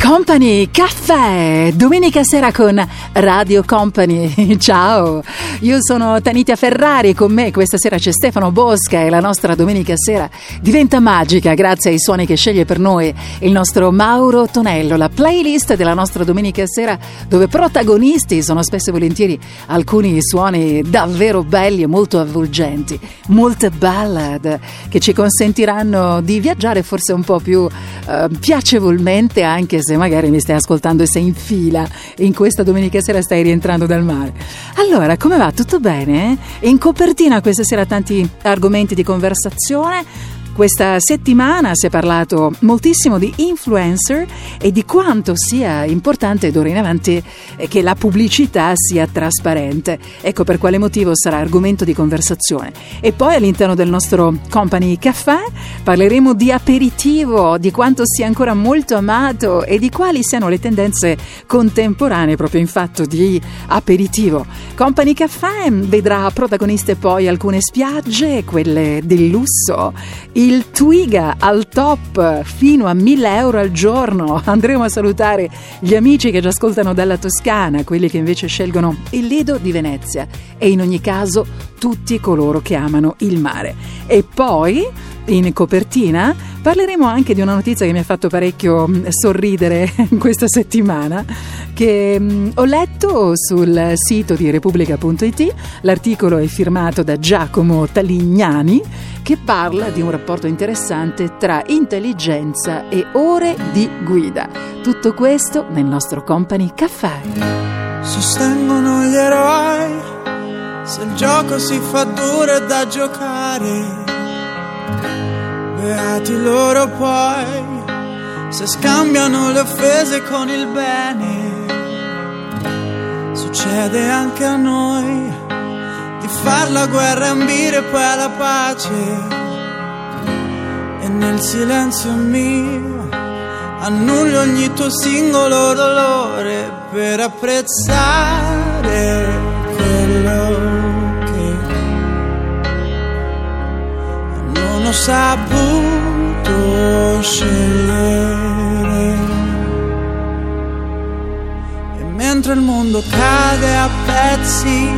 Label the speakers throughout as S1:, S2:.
S1: Company Caffè, domenica sera con Radio Company. Ciao, io sono Tanitia Ferrari, con me questa sera c'è Stefano Bosca e la nostra domenica sera diventa magica grazie ai suoni che sceglie per noi il nostro Mauro Tonello, la playlist della nostra domenica sera dove protagonisti sono spesso e volentieri alcuni suoni davvero belli e molto avvolgenti, molte ballad che ci consentiranno di viaggiare forse un po' più eh, piacevolmente anche se magari mi stai ascoltando e sei in fila in questa domenica sera stai rientrando dal mare. Allora, come va? Tutto bene? In copertina questa sera tanti argomenti di conversazione questa settimana si è parlato moltissimo di influencer e di quanto sia importante d'ora in avanti eh, che la pubblicità sia trasparente. Ecco per quale motivo sarà argomento di conversazione. E poi all'interno del nostro Company Caffè parleremo di aperitivo, di quanto sia ancora molto amato e di quali siano le tendenze contemporanee proprio in fatto di aperitivo. Company Caffè vedrà protagoniste poi alcune spiagge, quelle del lusso, il Twiga al top fino a 1000 euro al giorno. Andremo a salutare gli amici che ci ascoltano dalla Toscana, quelli che invece scelgono il Lido di Venezia e in ogni caso tutti coloro che amano il mare. E poi in copertina. Parleremo anche di una notizia che mi ha fatto parecchio mm, sorridere questa settimana che mm, ho letto sul sito di repubblica.it l'articolo è firmato da Giacomo Talignani che parla di un rapporto interessante tra intelligenza e ore di guida. Tutto questo nel nostro Company Caffè.
S2: Sostengono gli eroi se il gioco si fa duro da giocare Beati loro poi, se scambiano le offese con il bene. Succede anche a noi di far la guerra e ambire poi alla pace. E nel silenzio mio annullo ogni tuo singolo dolore per apprezzare ho saputo scegliere. E mentre il mondo cade a pezzi,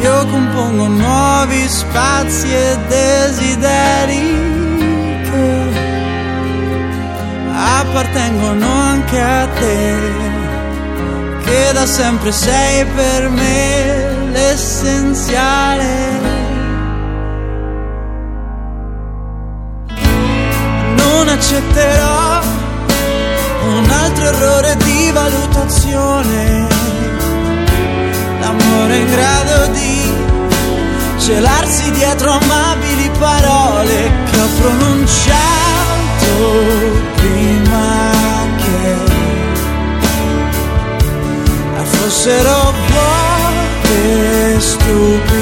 S2: io compongo nuovi spazi e desideri che appartengono anche a te, che da sempre sei per me l'essenziale accetterò un altro errore di valutazione. L'amore in grado di celarsi dietro amabili parole che ho pronunciato prima che fossero vuote stupide.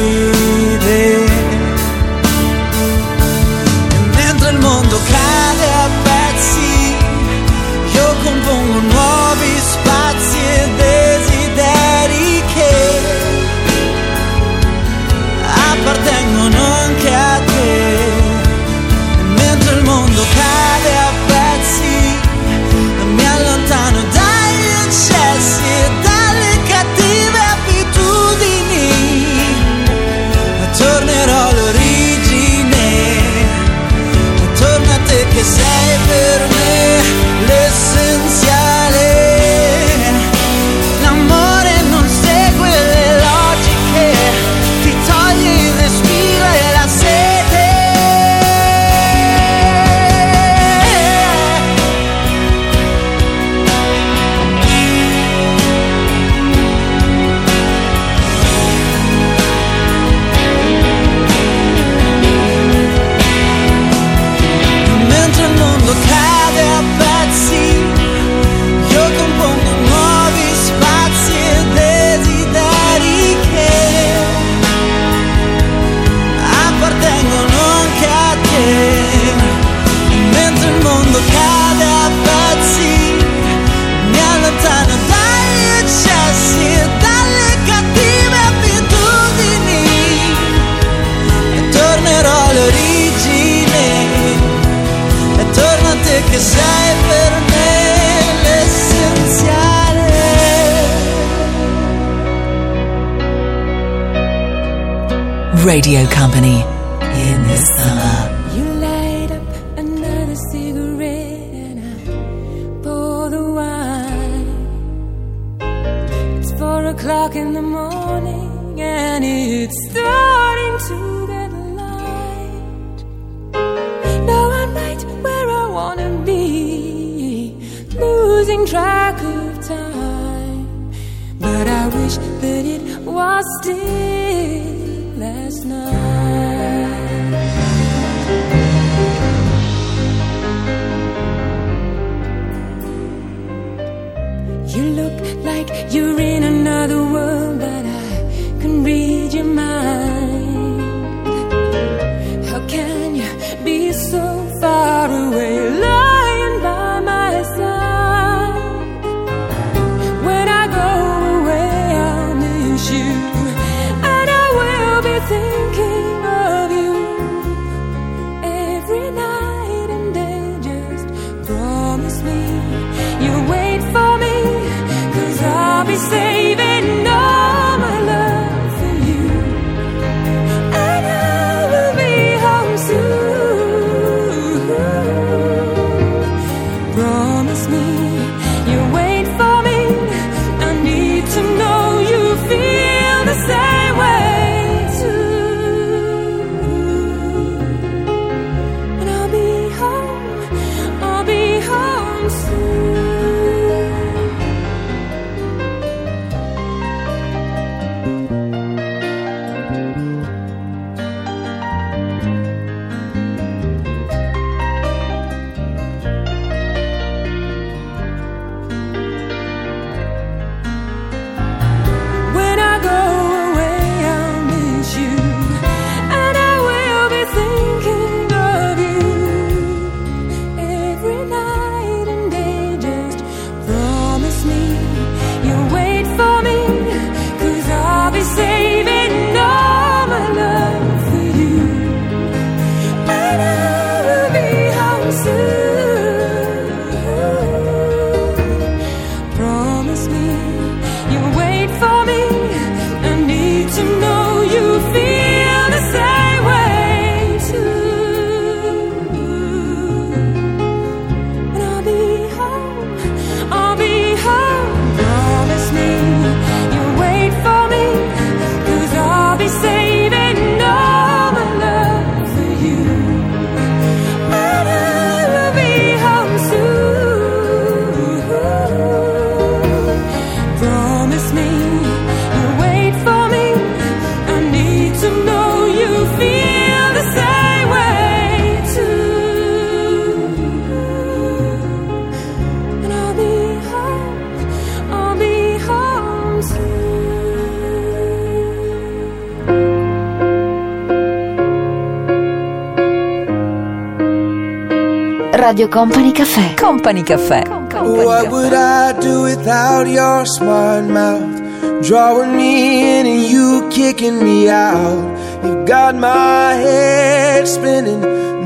S3: Radio Company Caffè. Company Caffè.
S4: What would I do without your smart mouth? Drawing me in and you kicking me out. You got my head spinning,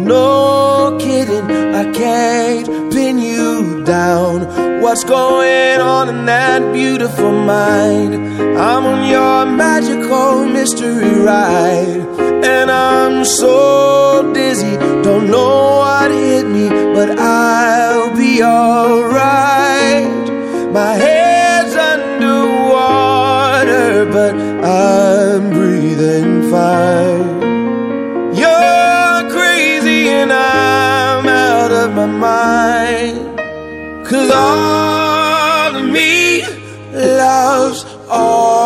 S4: no kidding. I can't pin you down. What's going on in that beautiful mind? I'm on your magical mystery ride. And I'm so dizzy, don't know what hit me, but I'll be alright. My head's underwater, but I'm breathing fine. You're crazy and I'm out of my mind. Cause all of me loves all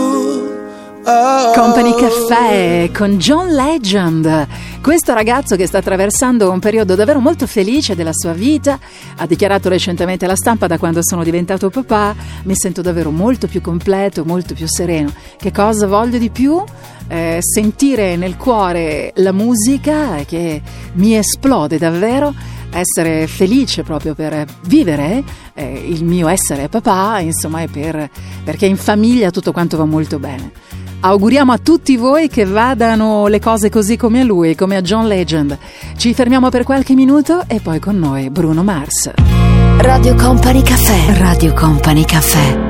S1: Company Caffè con John Legend. Questo ragazzo che sta attraversando un periodo davvero molto felice della sua vita ha dichiarato recentemente alla stampa da quando sono diventato papà mi sento davvero molto più completo, molto più sereno. Che cosa voglio di più? Eh, sentire nel cuore la musica che mi esplode davvero essere felice proprio per vivere eh, il mio essere papà, insomma, per, perché in famiglia tutto quanto va molto bene. Auguriamo a tutti voi che vadano le cose così come a lui, come a John Legend. Ci fermiamo per qualche minuto e poi con noi Bruno Mars.
S5: Radio Company Caffè. Radio Company Caffè.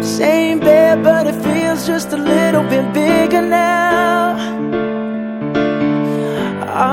S6: Same bed, but it feels just a little bit bigger now.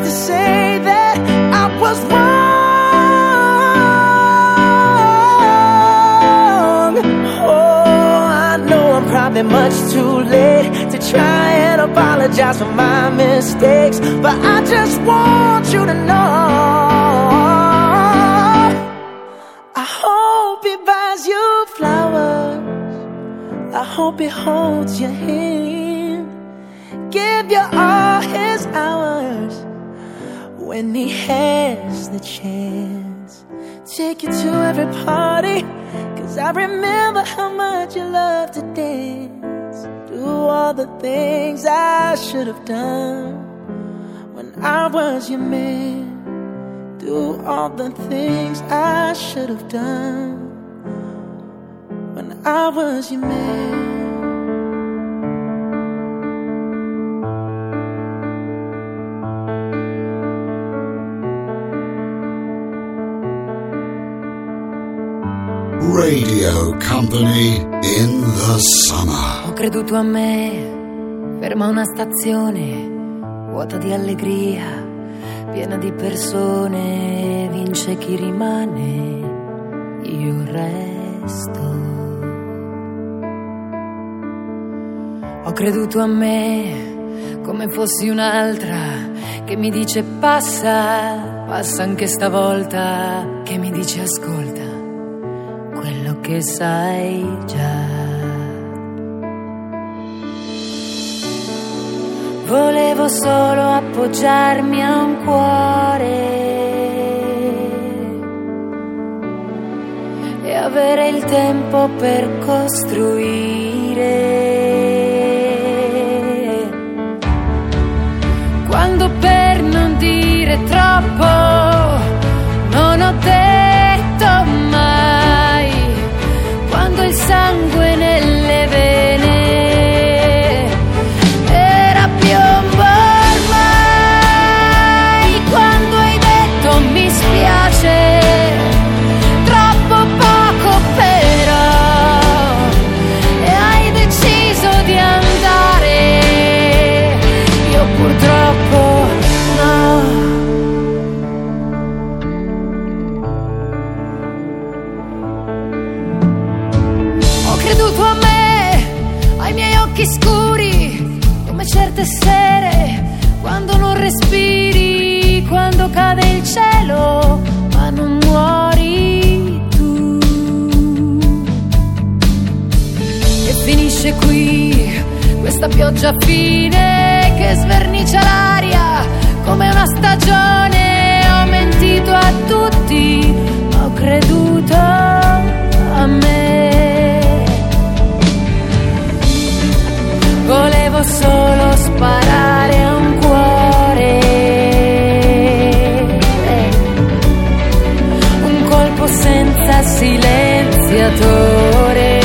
S6: to say that I was wrong. Oh, I know I'm probably much too late to try and apologize for my mistakes, but I just want you to know. I hope he buys you flowers. I hope he holds your hand. Give you all his hours when he has the chance. Take you to every party. Cause I remember how much you love to dance. Do all the things I should have done when I was your man. Do all the things I should have done when I was your man.
S7: Radio Company in the summer.
S8: Ho creduto a me, ferma una stazione, vuota di allegria, piena di persone, vince chi rimane, io resto. Ho creduto a me, come fossi un'altra, che mi dice passa, passa anche stavolta, che mi dice ascolta quello che sai già. Volevo solo appoggiarmi a un cuore e avere il tempo per costruire. Quando per non dire troppo questa pioggia fine che svernicia l'aria come una stagione. Ho mentito a tutti, ho creduto a me. Volevo solo sparare un cuore. Un colpo senza silenziatore.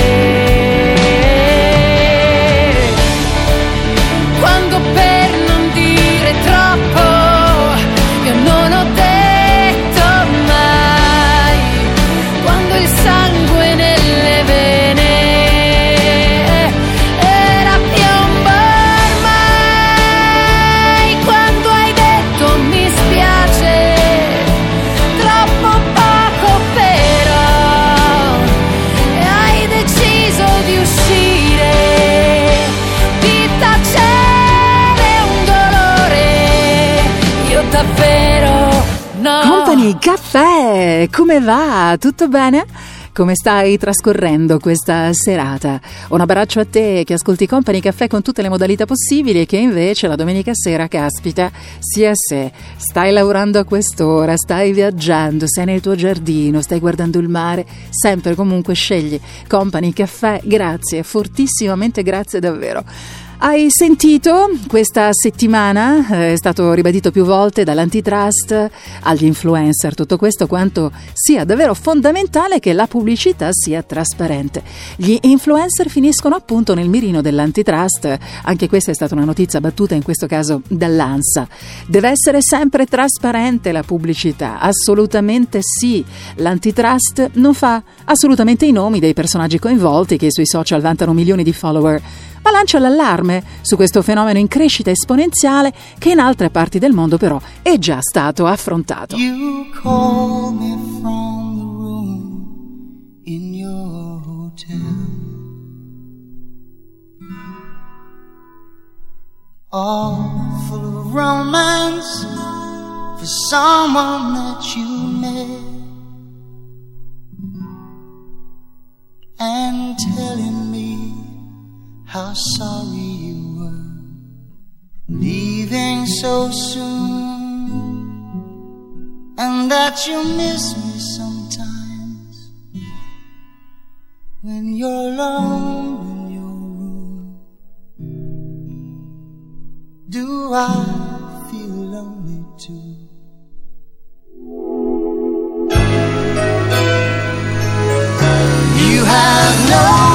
S1: Come va? Tutto bene? Come stai trascorrendo questa serata? Un abbraccio a te che ascolti Company Caffè con tutte le modalità possibili e che invece la domenica sera, caspita, sia se stai lavorando a quest'ora, stai viaggiando, sei nel tuo giardino, stai guardando il mare, sempre comunque scegli Company Caffè. Grazie, fortissimamente grazie davvero. Hai sentito questa settimana, eh, è stato ribadito più volte dall'antitrust agli influencer, tutto questo quanto sia davvero fondamentale che la pubblicità sia trasparente. Gli influencer finiscono appunto nel mirino dell'antitrust, anche questa è stata una notizia battuta in questo caso dall'ANSA. Deve essere sempre trasparente la pubblicità, assolutamente sì. L'antitrust non fa assolutamente i nomi dei personaggi coinvolti che sui social vantano milioni di follower ma lancia l'allarme su questo fenomeno in crescita esponenziale che in altre parti del mondo però è già stato affrontato.
S9: You call me from the room in your hotel. All full of romance for someone that you met. And telling how sorry you were leaving so soon, and that you miss me sometimes when you're alone in your room. Do I feel lonely too? You have no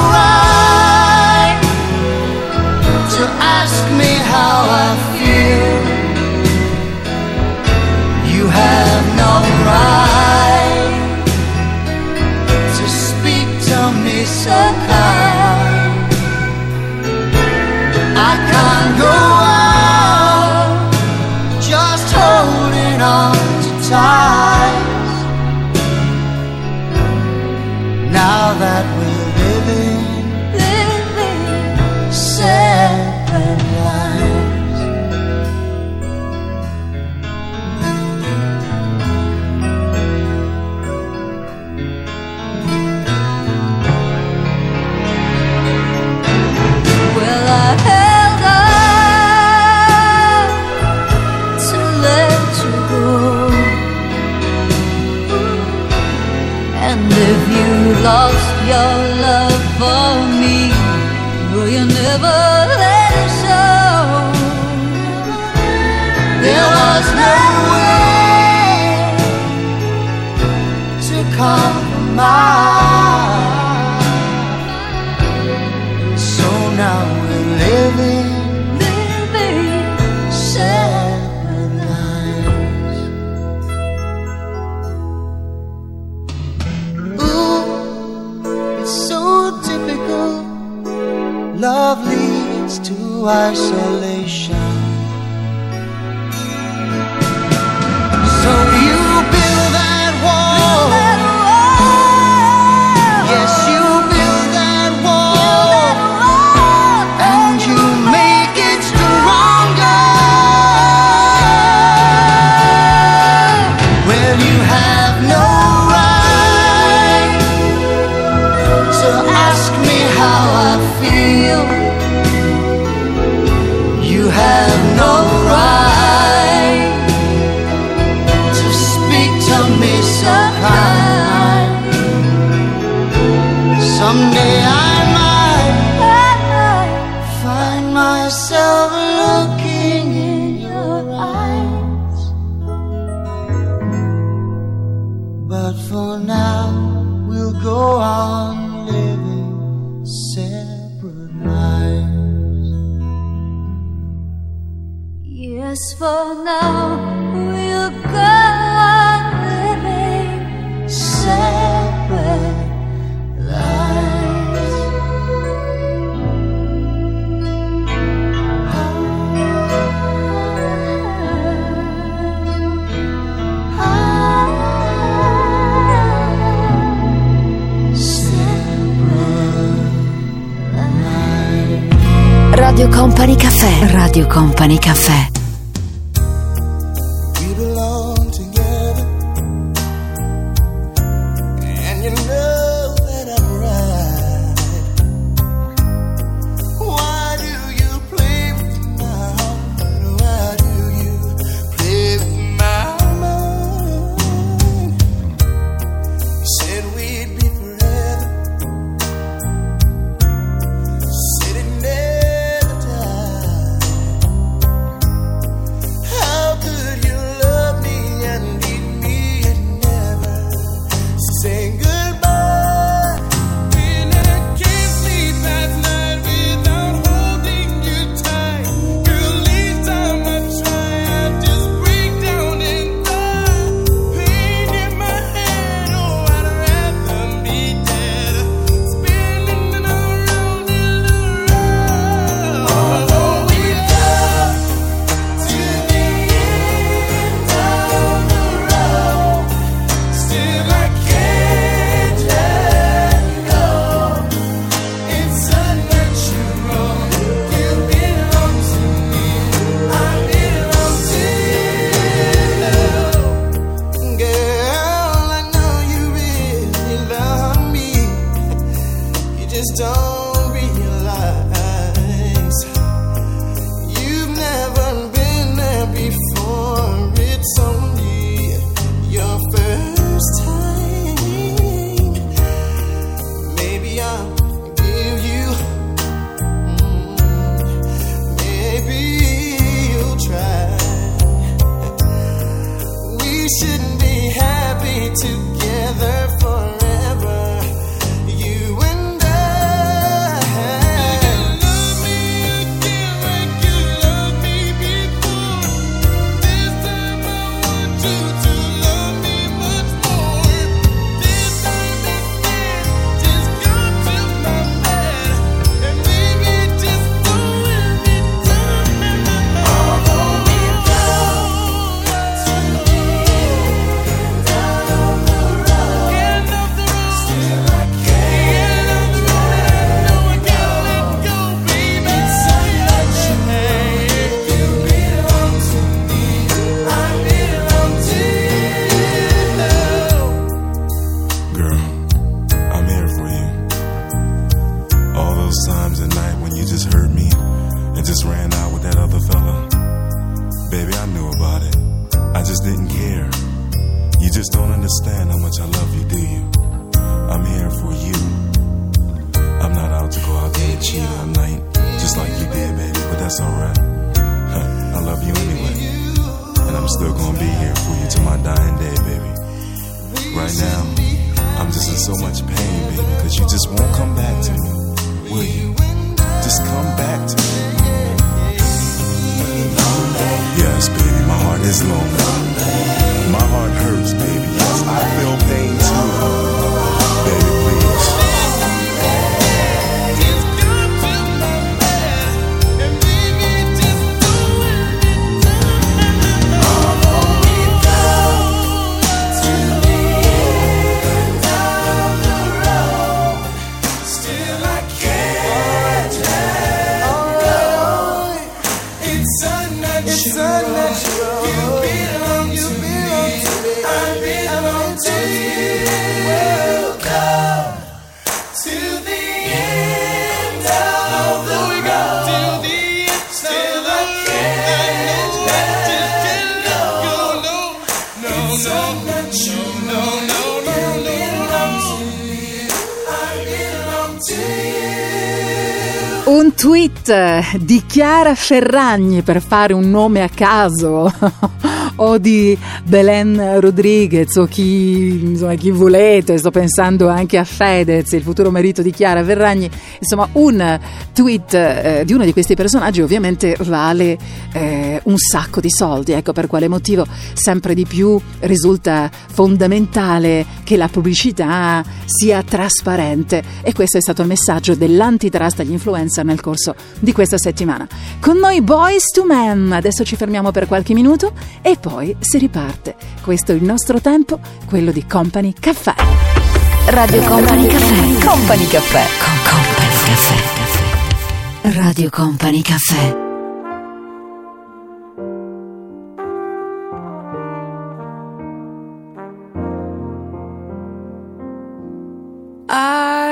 S9: me so
S10: And if you lost your love for me, will you never let it show?
S9: There was no way to compromise. Isolation.
S11: Caffè. Radio Company Caffè.
S12: to
S1: Ferragni per fare un nome a caso. o di Belen Rodriguez o chi, insomma, chi volete, sto pensando anche a Fedez, il futuro marito di Chiara Verragni, insomma un tweet eh, di uno di questi personaggi ovviamente vale eh, un sacco di soldi, ecco per quale motivo sempre di più risulta fondamentale che la pubblicità sia trasparente e questo è stato il messaggio dell'antitrust agli influencer nel corso di questa settimana. Con noi Boys to Men, adesso ci fermiamo per qualche minuto e poi si riparte. Questo è il nostro tempo, quello di Company Caffè.
S5: Radio Company Caffè. Company Caffè. Con Company Caffè. Radio Company Caffè.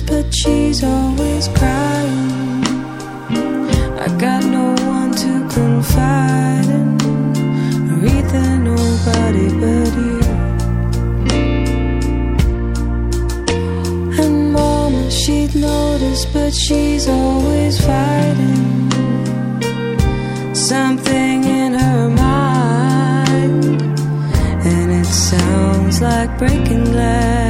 S13: but she's always crying. I got no one to confide in. Aretha, nobody but you. And Mama, she'd notice, but she's always fighting. Something in her mind, and it sounds like breaking glass.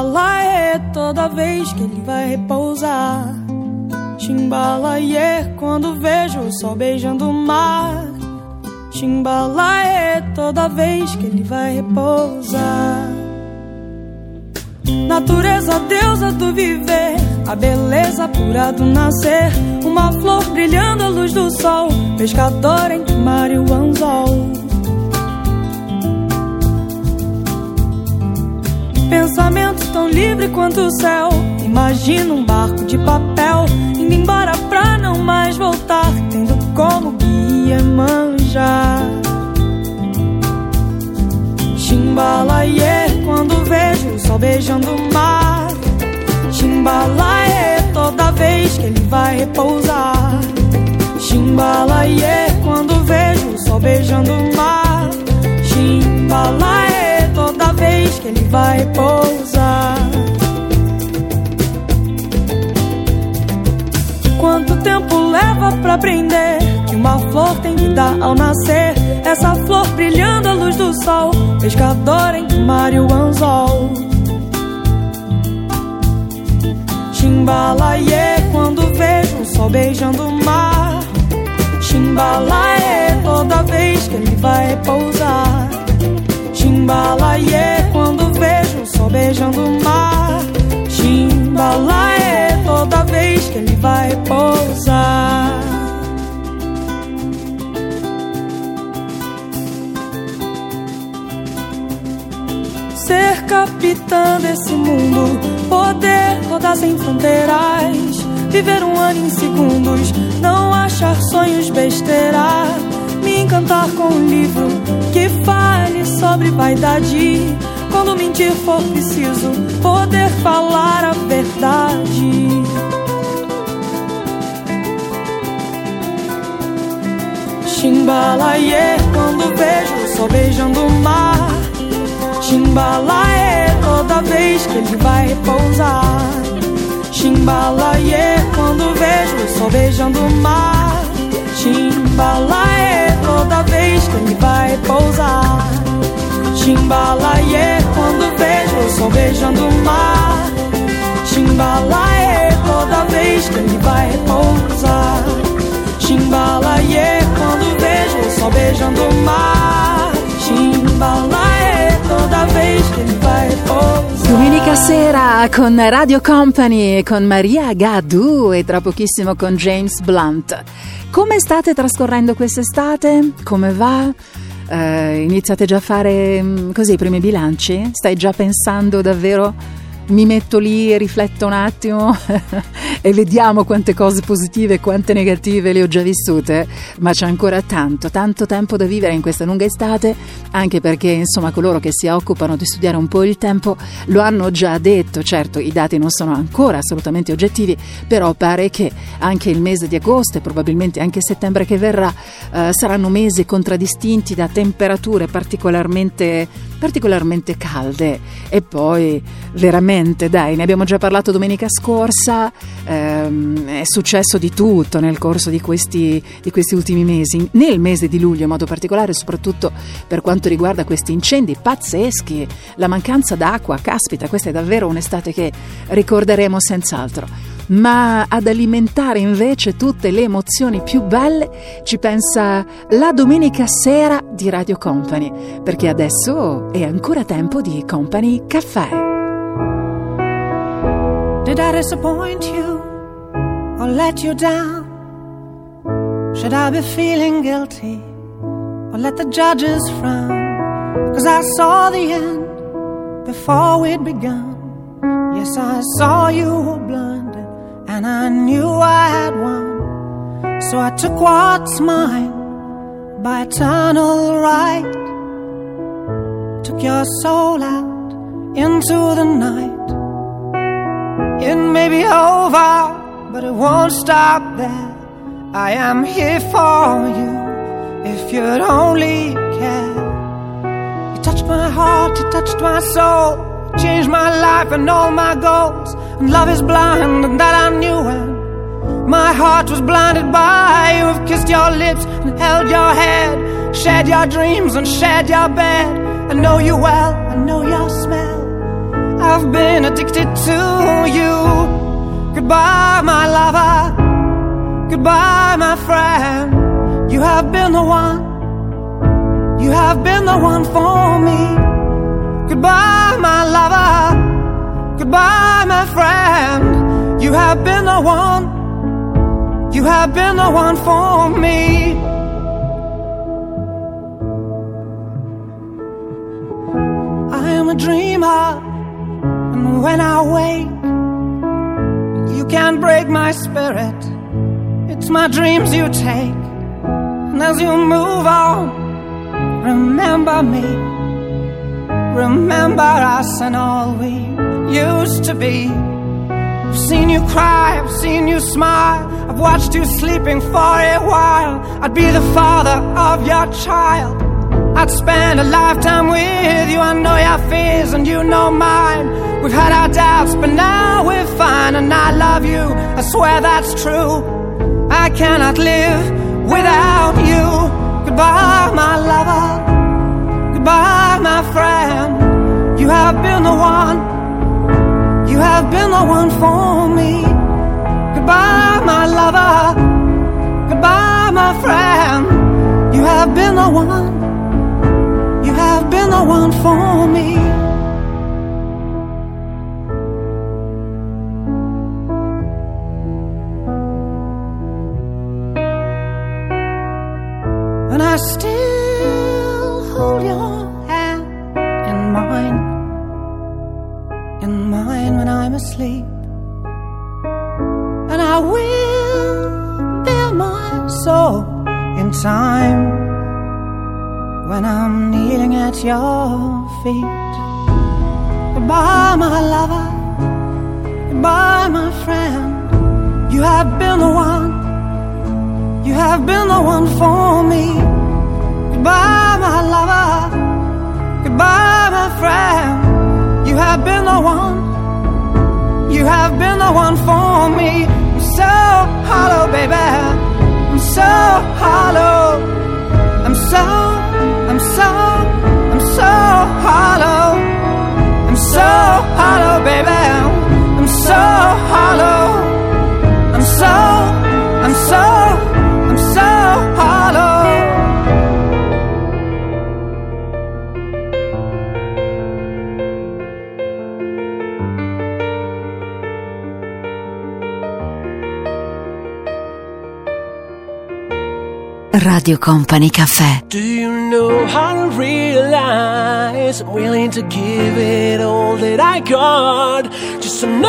S14: Chimbalaie toda vez que ele vai repousar. Chimbalaie quando vejo o sol beijando o mar. Chimbalaie toda vez que ele vai repousar. Natureza, deusa do viver, a beleza pura do nascer. Uma flor brilhando à luz do sol, pescador entre o mar e o anzol. Pensamento tão livre quanto o céu. Imagina um barco de papel indo embora pra não mais voltar, tendo como guia manjar. Chimbalaie quando vejo o sol beijando o mar. Chimbalaê toda vez que ele vai repousar. Chimbalaê quando vejo o sol beijando o mar. Chimbalaê vai repousar. Quanto tempo leva pra aprender que uma flor tem que dar ao nascer? Essa flor brilhando à luz do sol, pescador em mar e o anzol. Chimbalaê quando vejo o sol beijando o mar. Chimbalaê toda vez que ele vai pousar. Chimbalaê quando vejo o sol beijando o mar. Chimbalaê toda vez que ele vai pousar. Ser capitã desse mundo, poder rodar sem fronteiras, viver um ano em segundos, não achar sonhos besteira, me encantar com um livro que fale sobre vaidade. Quando mentir for preciso, poder falar a verdade. Chimbalaie, quando vejo sol beijando o mar. Chimbalaê toda vez que ele vai repousar. Chimbalaê quando vejo sol beijando o mar. Chimbalaê toda vez que ele vai repousar. Chimbalaê quando vejo o sol beijando o mar. Chimbalaê toda vez que ele vai repousar. Chimbalaê quando vejo o sol beijando o mar. Chimbalaê
S1: Domenica sera con Radio Company, con Maria Gadu e tra pochissimo con James Blunt. Come state trascorrendo quest'estate? Come va? Eh, iniziate già a fare mm, così i primi bilanci? Stai già pensando davvero? Mi metto lì e rifletto un attimo e vediamo quante cose positive e quante negative le ho già vissute, ma c'è ancora tanto, tanto tempo da vivere in questa lunga estate, anche perché insomma coloro che si occupano di studiare un po' il tempo lo hanno già detto, certo i dati non sono ancora assolutamente oggettivi, però pare che anche il mese di agosto e probabilmente anche settembre che verrà eh, saranno mesi contraddistinti da temperature particolarmente, particolarmente calde. E poi veramente dai, ne abbiamo già parlato domenica scorsa, ehm, è successo di tutto nel corso di questi, di questi, ultimi mesi, nel mese di luglio in modo particolare, soprattutto per quanto riguarda questi incendi pazzeschi, la mancanza d'acqua, caspita, questa è davvero un'estate che ricorderemo senz'altro ma ad alimentare invece tutte le emozioni più belle ci pensa la domenica sera di Radio Company, perché adesso è ancora tempo di Company Caffè.
S15: Did I disappoint you or let you down? Should I be feeling guilty or let the judges frown? Cause I saw the end before we'd begun. Yes, I saw you were blinded and I knew I had won. So I took what's mine by eternal right. Took your soul out into the night. It may be over, but it won't stop there. I am here for you if you'd only care. You touched my heart, you touched my soul, you changed my life and all my goals. And love is blind, and that I knew when my heart was blinded by you. Have kissed your lips and held your head, shared your dreams and shared your bed. I know you well, I know your smell. I've been addicted to you. Goodbye, my lover. Goodbye, my friend. You have been the one. You have been the one for me. Goodbye, my lover. Goodbye, my friend. You have been the one. You have been the one for me. I am a dreamer and when I wake, you can't break my spirit. It's my dreams you take. And as you move on, remember me. Remember us and all we used to be. I've seen you cry, I've seen you smile. I've watched you sleeping for a while. I'd be the father of your child. I'd spend a lifetime with you. I know your fears and you know mine. We've had our doubts, but now we're fine. And I love you, I swear that's true. I cannot live without you. Goodbye, my lover. Goodbye, my friend. You have been the one. You have been the one for me. Goodbye, my lover. Goodbye, my friend. You have been the one. You have been the one for me. Your feet. Goodbye, my lover. Goodbye, my friend. You have been the one. You have been the one for me. Goodbye, my lover. Goodbye, my friend. You have been the one. You have been the one for me. I'm so hollow, baby. I'm so hollow. I'm so, I'm so, so hollow. I'm so hollow, baby. I'm so hollow. I'm so, I'm so, I'm so hollow.
S5: Radio Company Caffè.
S4: Know how to realize I'm willing to give it all that I got just to know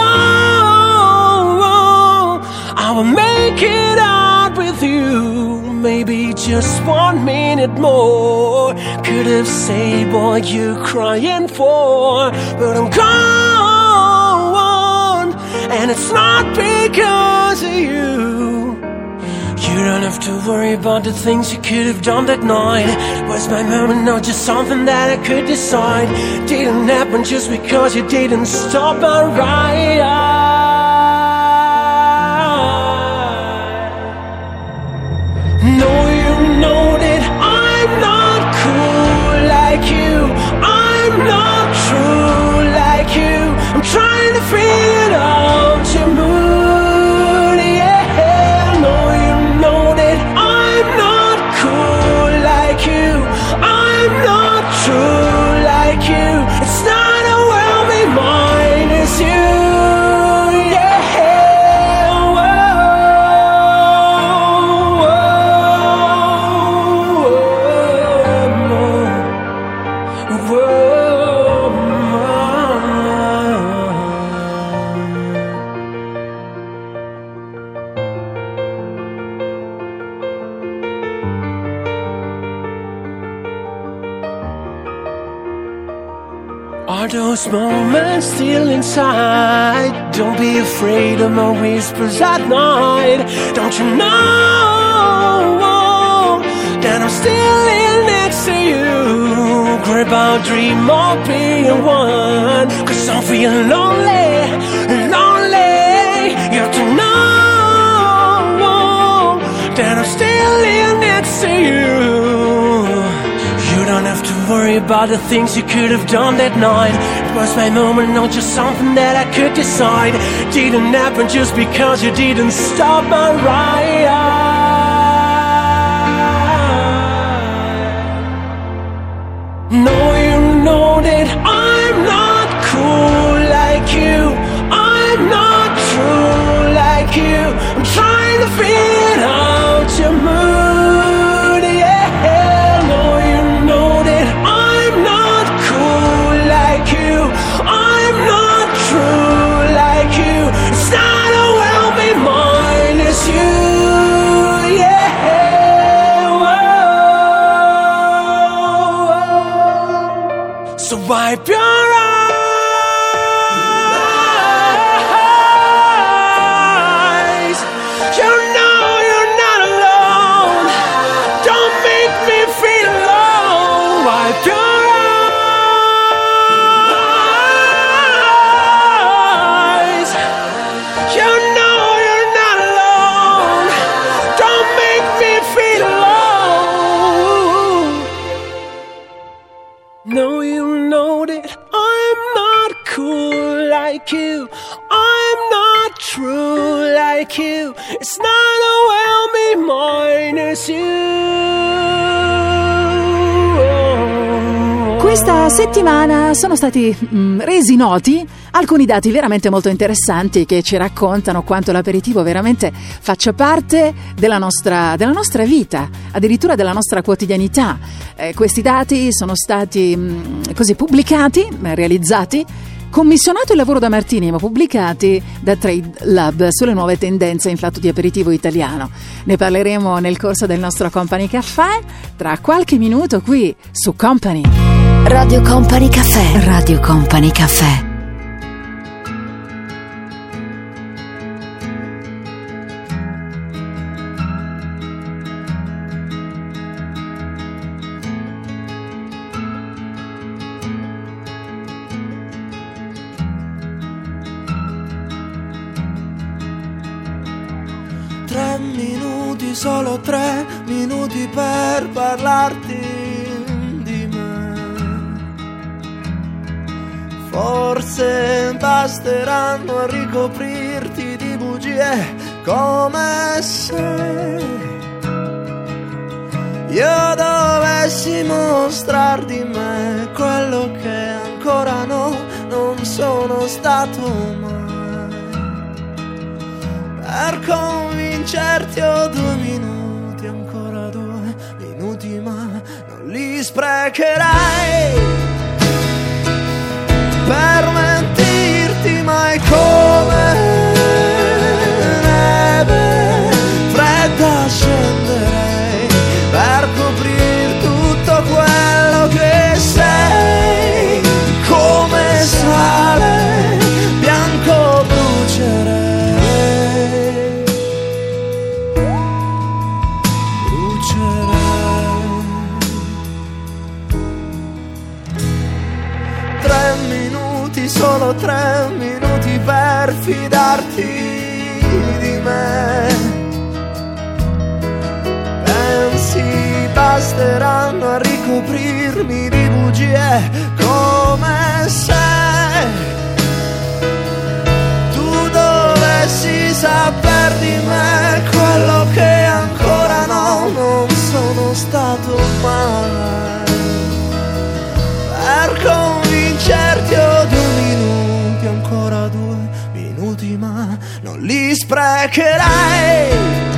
S4: I will make it out with you? Maybe just one minute more could have saved what you're crying for, but I'm gone, and it's not because of you. You don't have to worry about the things you could have done that night. Was my moment not just something that I could decide? Didn't happen just because you didn't stop and right. No, you know that I'm not cool like you. I'm not true inside? Don't be afraid of my whispers at night. Don't you know that I'm still in next to you? Grab our dream of being one. Cause I'm feeling lonely, lonely. You have to know that I'm still in next to you. You don't have to worry about the things you could have done that night. Was my moment, not just something that I could decide. Didn't happen just because you didn't stop my ride. No, you know that I'm not cool like you. I'm not true like you. I'm trying whoa. So
S1: settimana sono stati mm, resi noti alcuni dati veramente molto interessanti che ci raccontano quanto l'aperitivo veramente faccia parte della nostra, della nostra vita, addirittura della nostra quotidianità. Eh, questi dati sono stati mm, così pubblicati, realizzati Commissionato il lavoro da Martini, ma pubblicati da Trade Lab sulle nuove tendenze in fatto di aperitivo italiano. Ne parleremo nel corso del nostro Company Caffè tra qualche minuto qui su Company.
S5: Radio Company Caffè. Radio Company Caffè.
S11: Tre minuti, solo tre minuti per parlarti Forse basteranno a ricoprirti di bugie come se io dovessi mostrar di me quello che ancora no, non sono stato mai. Per convincerti ho due minuti, ancora due minuti, ma non li sprecherai per tre minuti per fidarti di me. Pensi basteranno a ricoprirmi di bugie come se tu dovessi saper di me quello che ancora no, non sono stato mai li sprecherai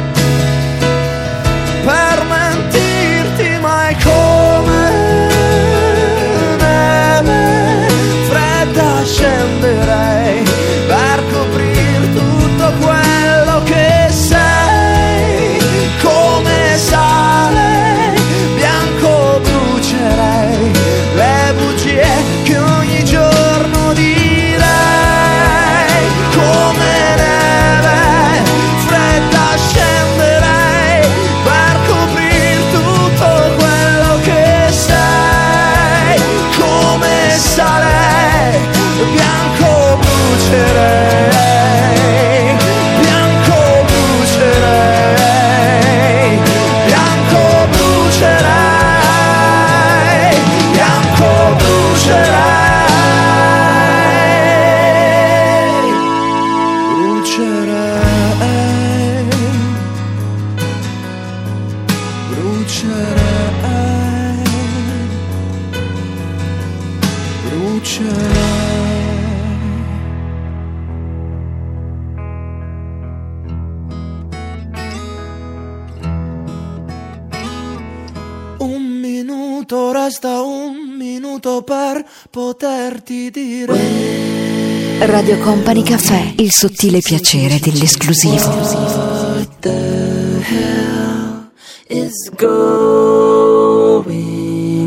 S5: Radio Company Caffè. Il sottile piacere dell'esclusivo.
S11: What the hell is going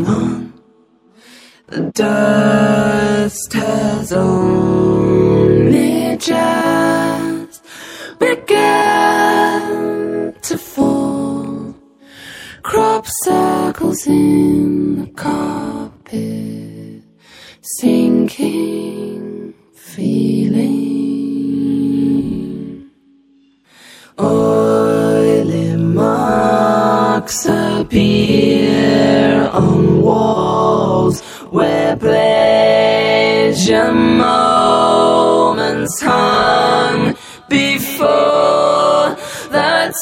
S11: on? The dust has only just begun to fall. Crop circles in the carpet, sinking feeling. Oily marks appear on walls where pleasure moments hung before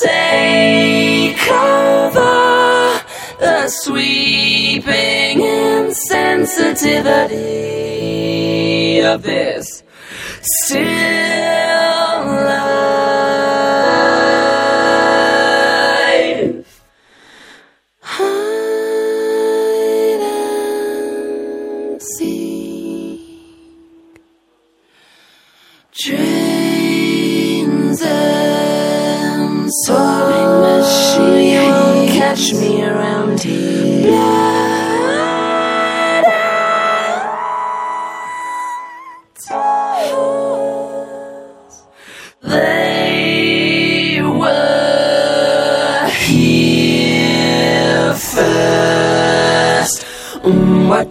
S16: take over the sweeping insensitivity of this still life.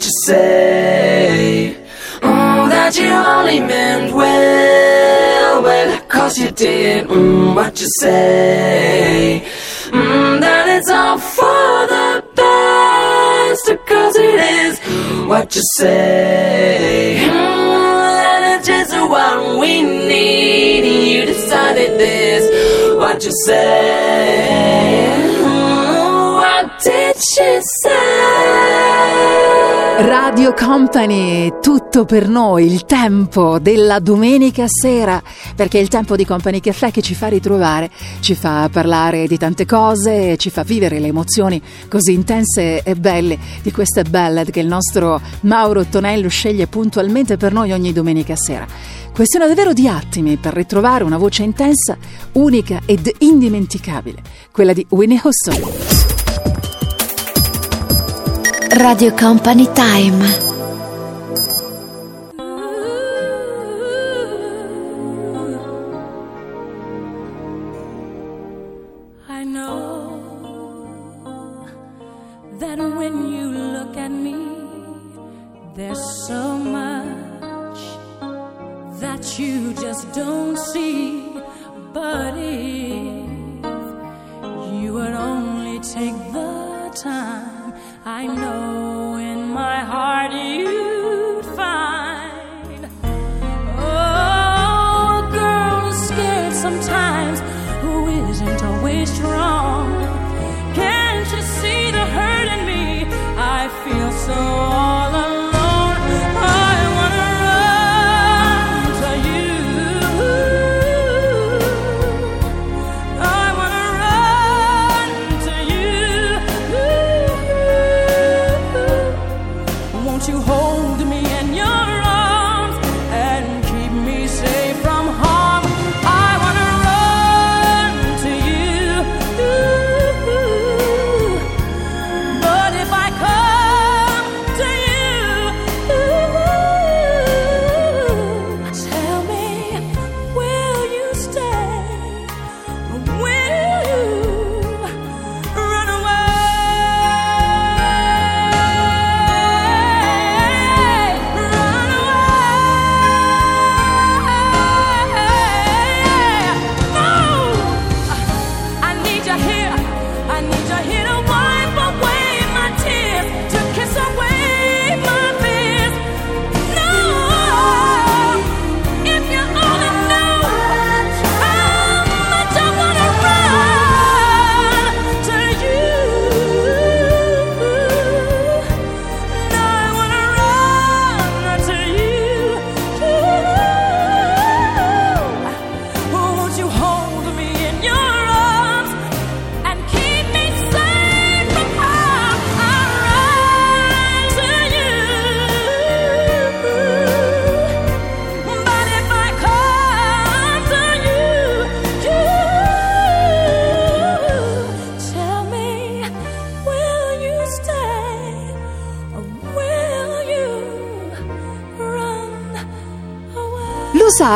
S16: You say? Mm, that you only meant well, well, cause you did. Mm, what you say? Mm, that it's all for the best, cause it is. What you say? Mm, that it's just what we need. You decided this. What you say? Mm, what did she say?
S1: Radio Company, tutto per noi, il tempo della domenica sera, perché il tempo di Company Caffè che ci fa ritrovare, ci fa parlare di tante cose, ci fa vivere le emozioni così intense e belle di queste ballad che il nostro Mauro Tonello sceglie puntualmente per noi ogni domenica sera. Questione davvero di attimi per ritrovare una voce intensa, unica ed indimenticabile, quella di Winnie Houston.
S13: Radio Company Time.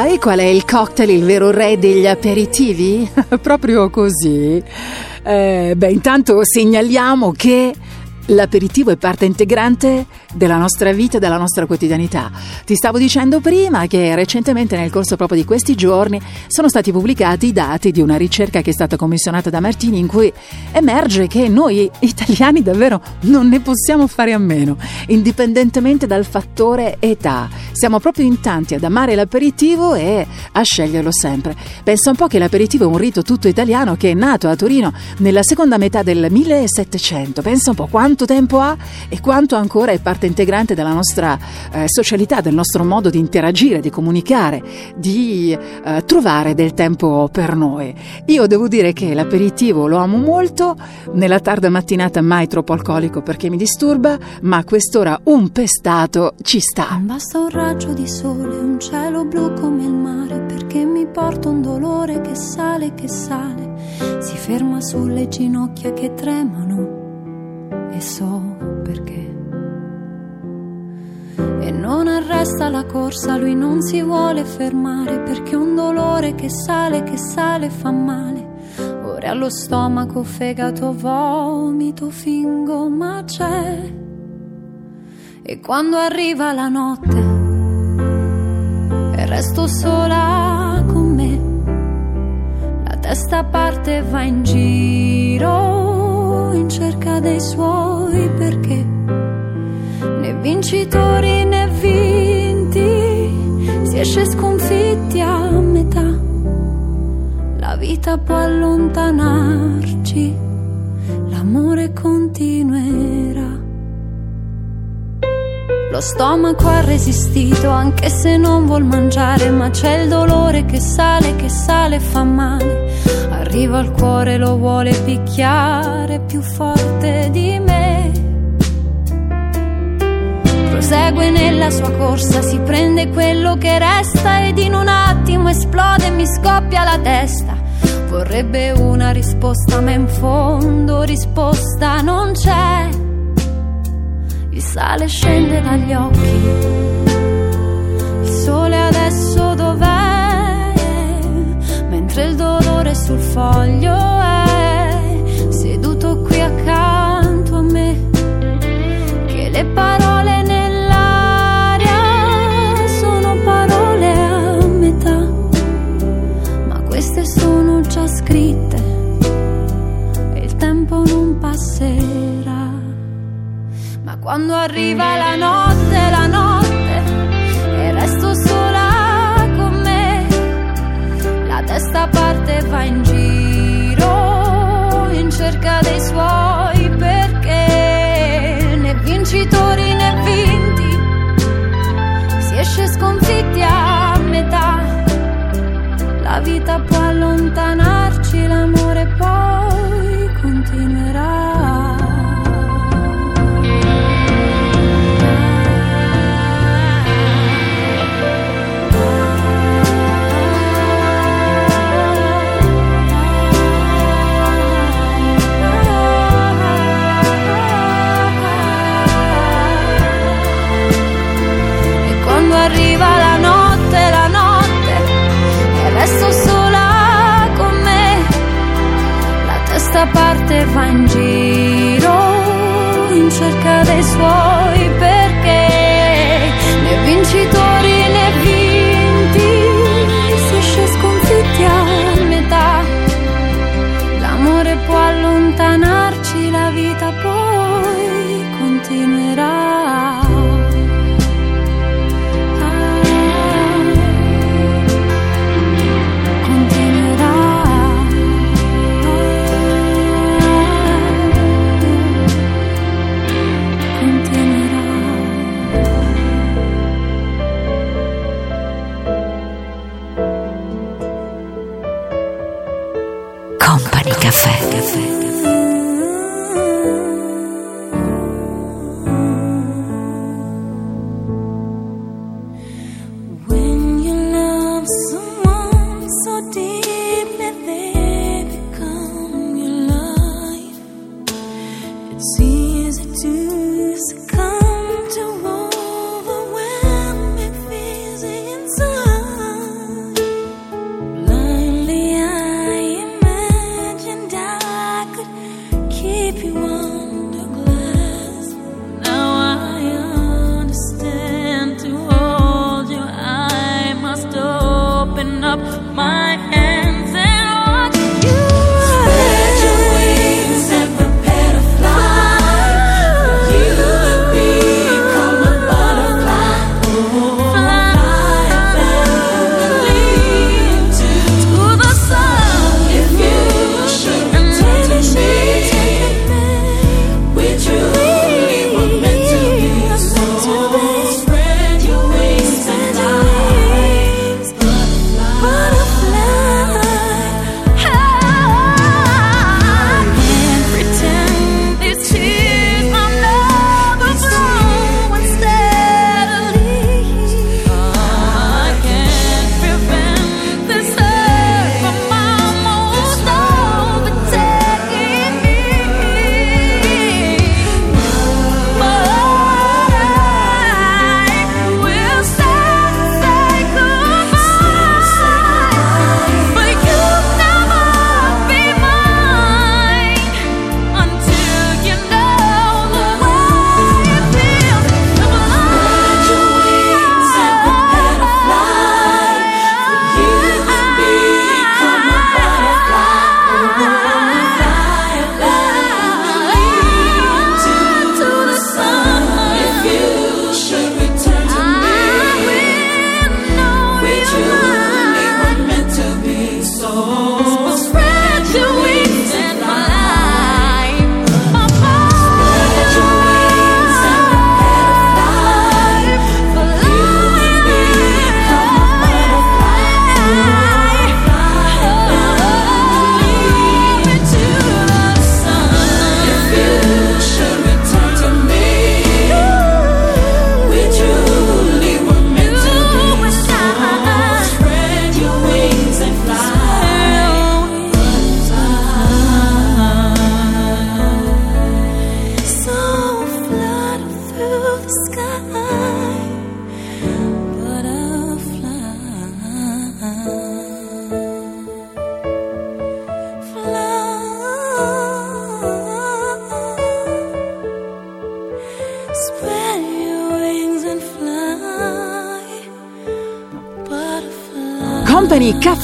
S1: Sai qual è il cocktail, il vero re degli aperitivi? Proprio così. Eh, beh, intanto segnaliamo che l'aperitivo è parte integrante della nostra vita e della nostra quotidianità. Ti stavo dicendo prima che recentemente nel corso proprio di questi giorni sono stati pubblicati i dati di una ricerca che è stata commissionata da Martini in cui emerge che noi italiani davvero non ne possiamo fare a meno, indipendentemente dal fattore età. Siamo proprio in tanti ad amare l'aperitivo e a sceglierlo sempre. Pensa un po' che l'aperitivo è un rito tutto italiano che è nato a Torino nella seconda metà del 1700. Pensa un po' quanto tempo ha e quanto ancora è parte integrante della nostra eh, socialità, del nostro modo di interagire, di comunicare, di eh, trovare del tempo per noi. Io devo dire che l'aperitivo lo amo molto, nella tarda mattinata mai troppo alcolico perché mi disturba, ma a quest'ora un pestato ci sta.
S8: Basta un raggio di sole, un cielo blu come il mare, perché mi porta un dolore che sale, che sale, si ferma sulle ginocchia che tremano e so perché. E non arresta la corsa, lui non si vuole fermare perché un dolore che sale, che sale fa male. Ora allo stomaco, fegato, vomito, fingo, ma c'è. E quando arriva la notte e resto sola con me, la testa parte e va in giro in cerca dei suoi perché né vincitori né vinti si esce sconfitti a metà la vita può allontanarci l'amore continuerà lo stomaco ha resistito anche se non vuol mangiare, ma c'è il dolore che sale, che sale e fa male. Arriva al cuore, lo vuole picchiare più forte di me. Prosegue nella sua corsa, si prende quello che resta ed in un attimo esplode e mi scoppia la testa. Vorrebbe una risposta, ma in fondo risposta non c'è il sale scende dagli occhi. Il sole adesso dov'è? Mentre il dolore sul foglio è seduto qui accanto a me. Che le parole non passerà. Ma quando arriva la notte, la notte, e resto sola con me, la testa parte e va in giro in cerca dei suoi perché né vincitori né vinti si esce sconfitti a metà. La vita può allontanarci, l'amore poi parte e va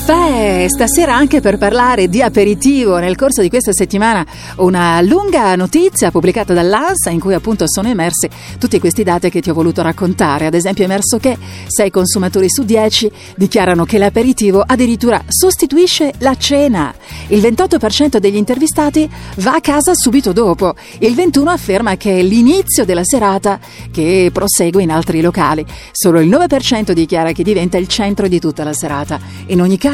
S3: Caffè,
S1: stasera anche per parlare di aperitivo. Nel corso di questa settimana una lunga notizia pubblicata dall'ANSA in cui appunto sono emersi tutti questi dati che ti ho voluto raccontare. Ad esempio è emerso che 6 consumatori su 10 dichiarano che l'aperitivo addirittura sostituisce la cena. Il 28% degli intervistati va a casa subito dopo. Il 21% afferma che è l'inizio della serata che prosegue in altri locali. Solo il 9% dichiara che diventa il centro di tutta la serata. In ogni caso,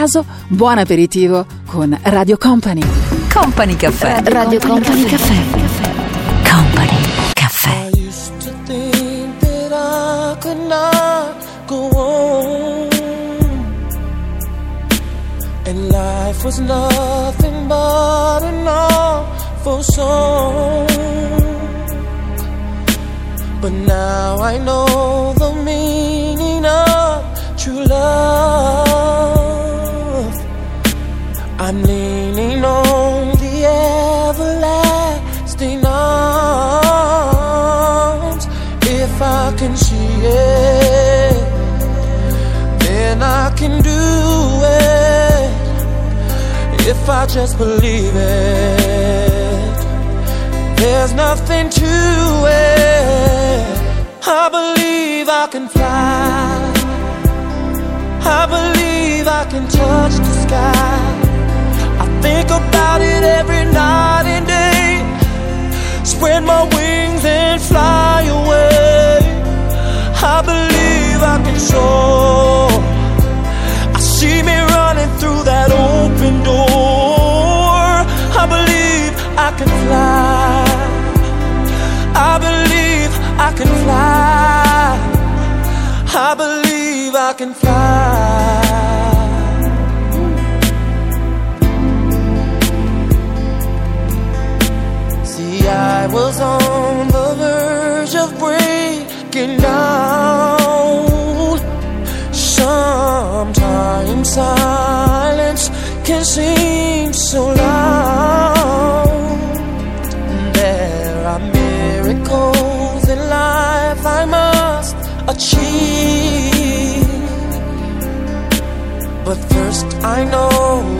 S1: buon aperitivo con Radio Company.
S3: Company Caffè. Radio Company Caffè. Company Caffè.
S4: to think that I could not go on. And life was nothing but an awful song. But now I know the meaning of true love. I'm leaning on the everlasting arms. If I can see it, then I can do it. If I just believe it, there's nothing to it. I believe I can fly. I believe I can touch the sky. Think about it every night and day. Spread my wings and fly away. I believe I can soar. I see me running through that open door. I believe I can fly. I believe I can fly. I believe I can fly. Was on the verge of breaking down. Sometimes silence can seem so loud. There are miracles in life I must achieve. But first, I know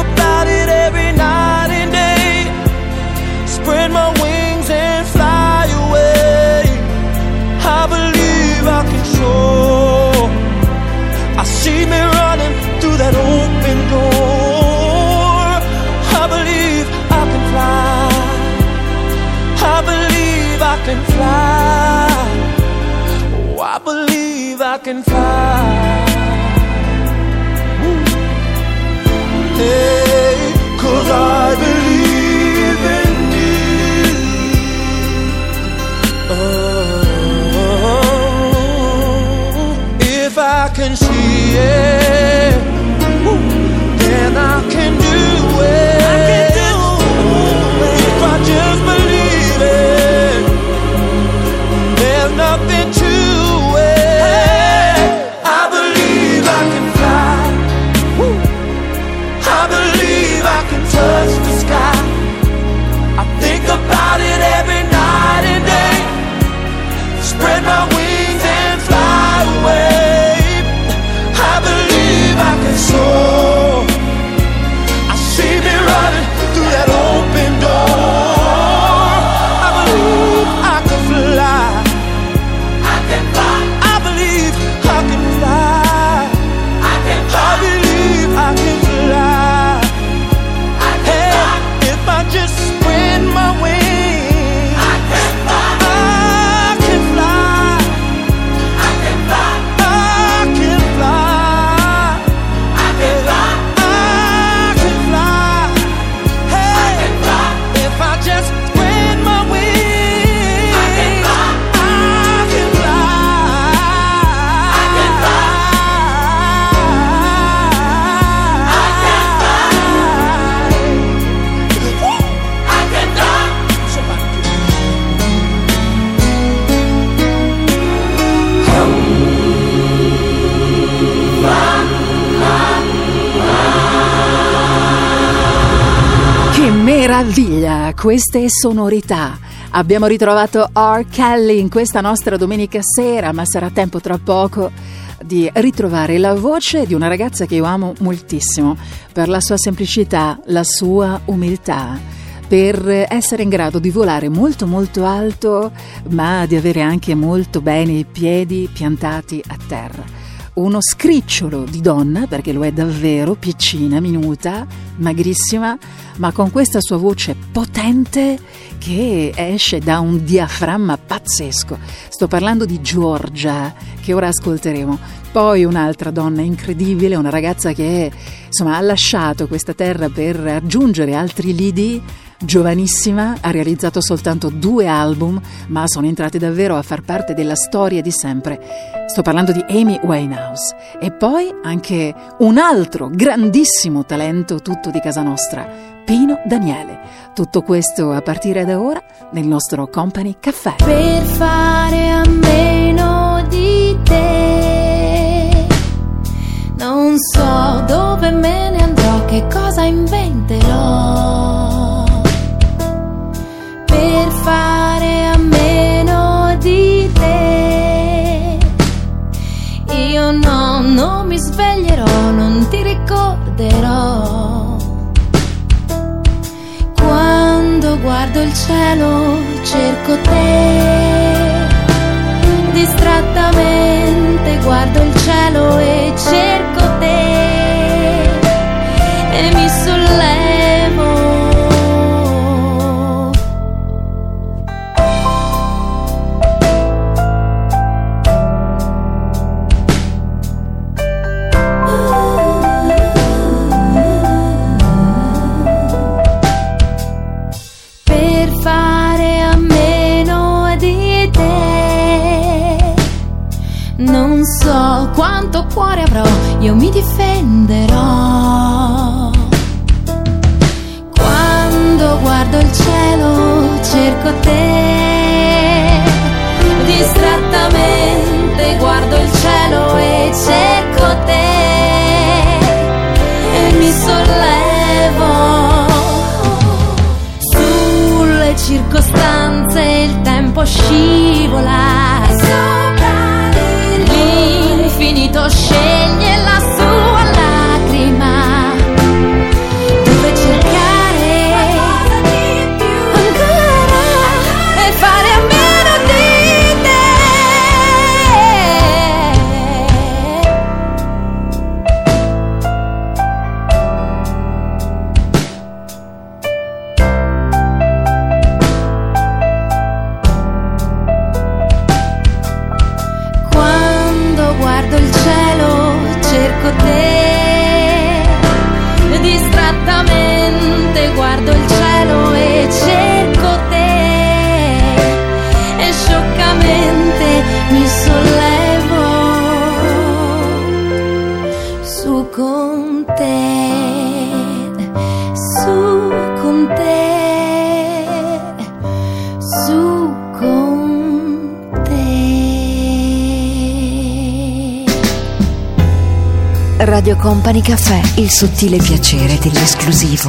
S4: About it every night and day. Spread my wings and fly away. I believe I can soar. I see me running through that open door. I believe I can fly. I believe I can fly. Oh, I believe I can fly.
S1: Queste sonorità. Abbiamo ritrovato R. Kelly in questa nostra domenica sera, ma sarà tempo tra poco di ritrovare la voce di una ragazza che io amo moltissimo per la sua semplicità, la sua umiltà, per essere in grado di volare molto molto alto, ma di avere anche molto bene i piedi piantati a terra uno scricciolo di donna, perché lo è davvero, piccina, minuta, magrissima, ma con questa sua voce potente che esce da un diaframma pazzesco. Sto parlando di Giorgia, che ora ascolteremo. Poi un'altra donna incredibile, una ragazza che insomma, ha lasciato questa terra per raggiungere altri lidi Giovanissima, ha realizzato soltanto due album, ma sono entrate davvero a far parte della storia di sempre. Sto parlando di Amy Winehouse. E poi anche un altro grandissimo talento, tutto di casa nostra, Pino Daniele. Tutto questo a partire da ora nel nostro Company Caffè.
S8: Per fare a meno di te, non so dove me ne andrò, che cosa inventerò per fare a meno di te. Io no, non mi sveglierò, non ti ricorderò. Quando guardo il cielo cerco te. Distrattamente guardo il cielo e cerco
S3: Company Caffè, il sottile piacere dell'esclusivo.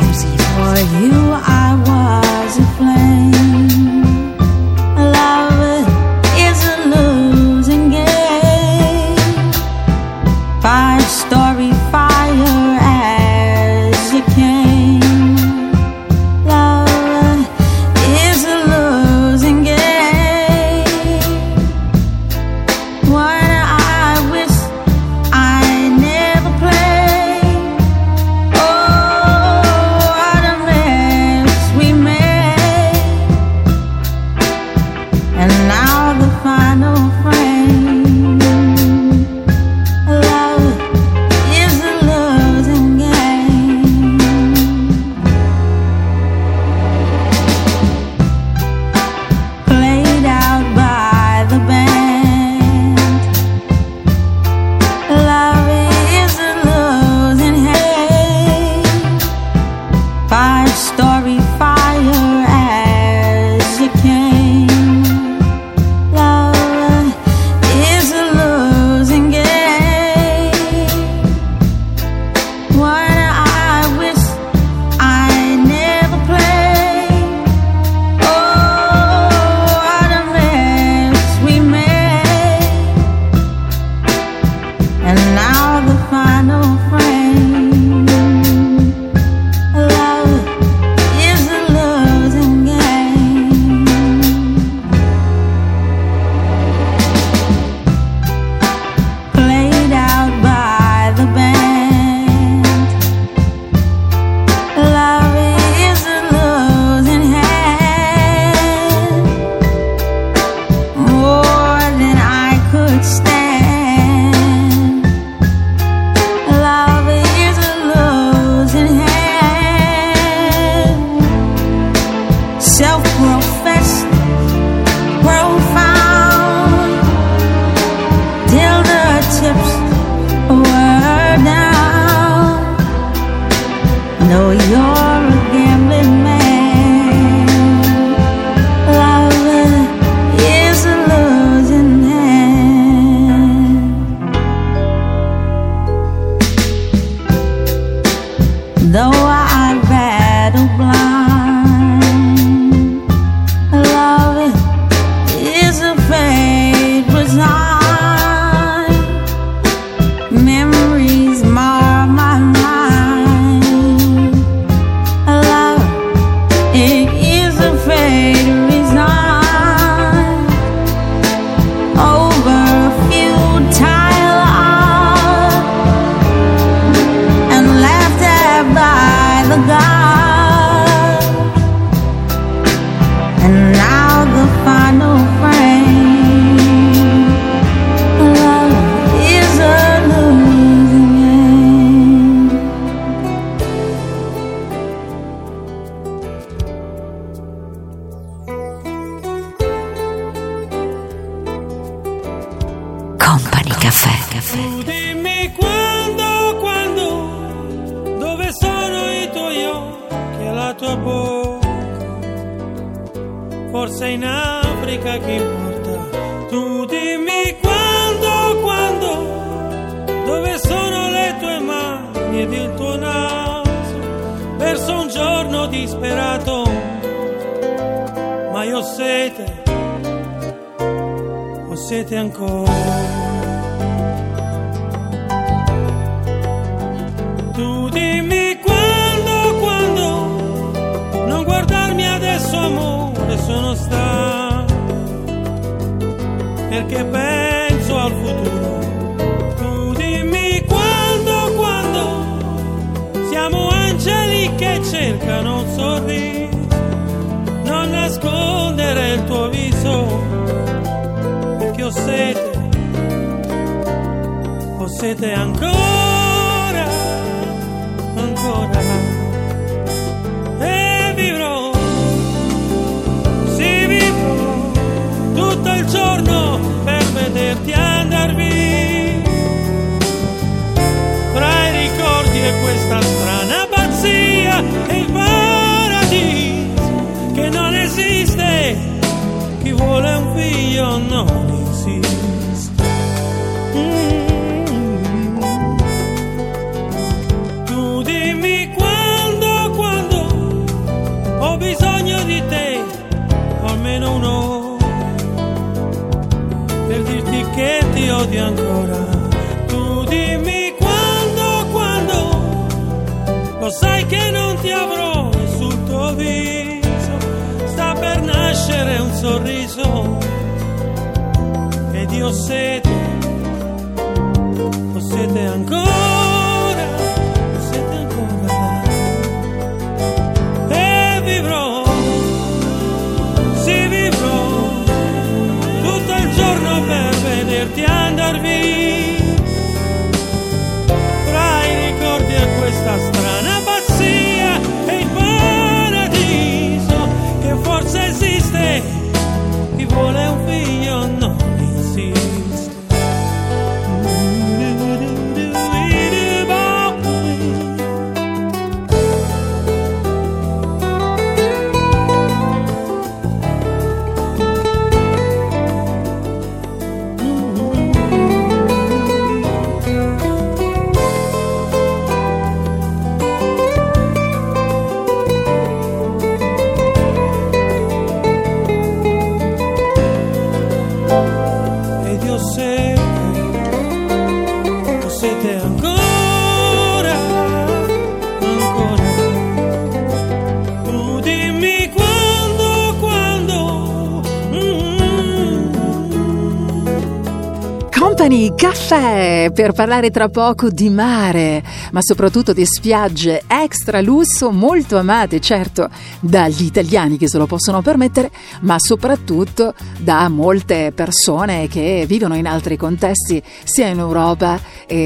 S17: Per
S1: parlare tra poco di mare, ma soprattutto di spiagge extra lusso molto amate, certo, dagli italiani che se lo possono permettere, ma soprattutto da molte persone che vivono in altri contesti, sia in Europa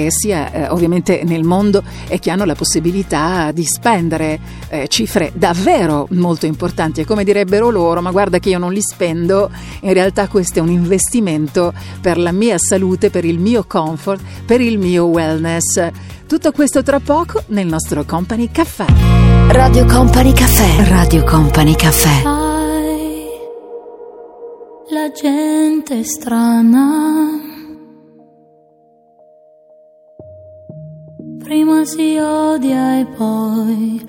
S1: sia eh, ovviamente nel mondo e che hanno la possibilità di spendere eh, cifre davvero molto importanti. E come direbbero loro, ma guarda che io non li spendo, in realtà questo è un investimento per la mia salute, per il mio comfort, per il mio wellness. Tutto questo tra poco nel nostro Company Caffè.
S3: Radio Company Caffè. Radio Company Caffè.
S8: Sai, la gente è strana. Prima si odia e poi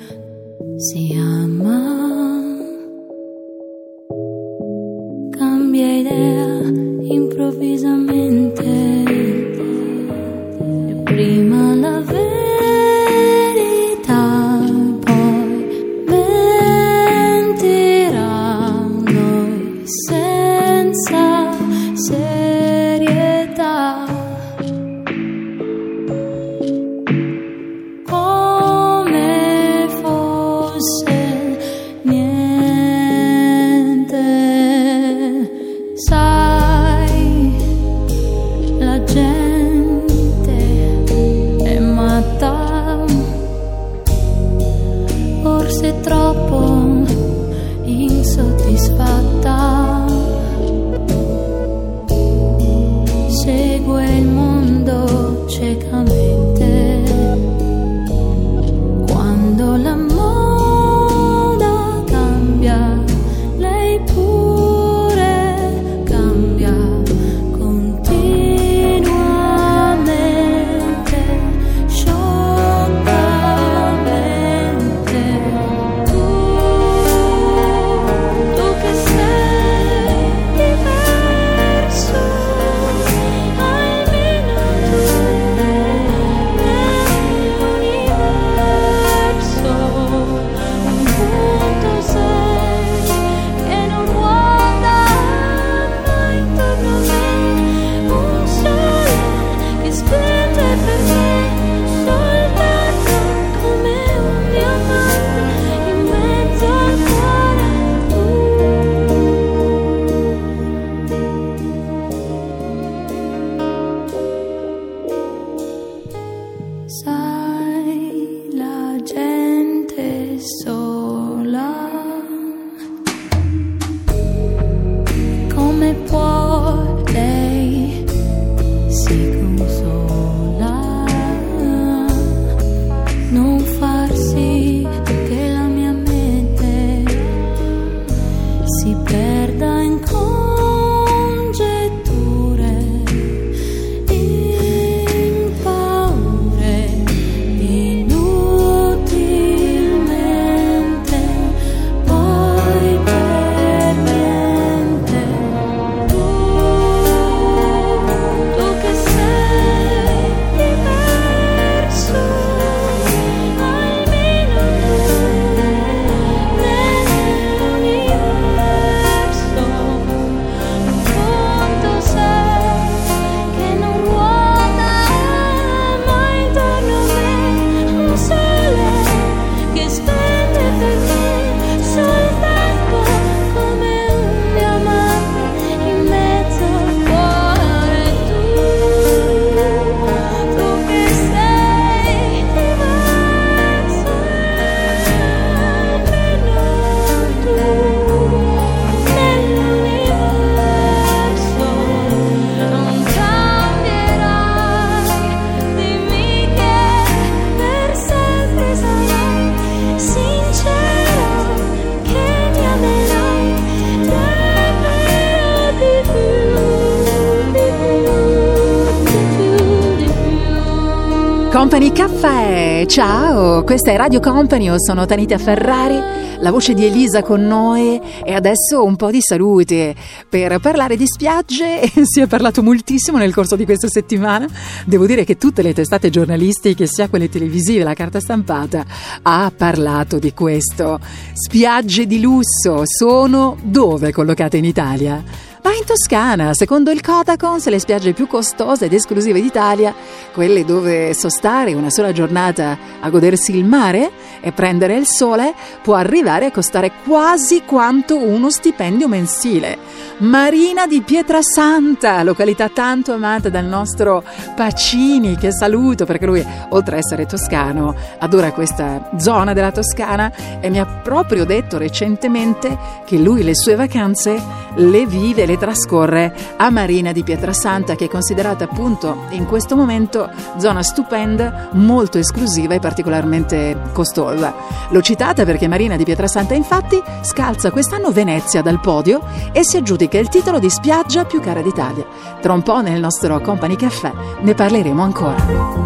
S8: si ama. Cambia idea improvvisamente. E prima
S1: questa è Radio Company, io sono Tanita Ferrari, la voce di Elisa con noi e adesso un po' di salute per parlare di spiagge, si è parlato moltissimo nel corso di questa settimana, devo dire che tutte le testate giornalistiche, sia quelle televisive, la carta stampata, ha parlato di questo. Spiagge di lusso sono dove collocate in Italia? Ma in Toscana, secondo il Codacons, le spiagge più costose ed esclusive d'Italia, quelle dove sostare una sola giornata a godersi il mare e prendere il sole, può arrivare a costare quasi quanto uno stipendio mensile. Marina di Pietrasanta, località tanto amata dal nostro Pacini, che saluto perché lui, oltre a essere toscano, adora questa zona della Toscana e mi ha proprio detto recentemente che lui le sue vacanze le vive, le trascorre a Marina di Pietrasanta, che è considerata appunto in questo momento zona stupenda, molto esclusiva e particolarmente costosa. L'ho citata perché Marina di Pietrasanta infatti scalza quest'anno Venezia dal podio e si aggiudica il titolo di spiaggia più cara d'Italia. Tra un po' nel nostro Company Caffè ne parleremo ancora.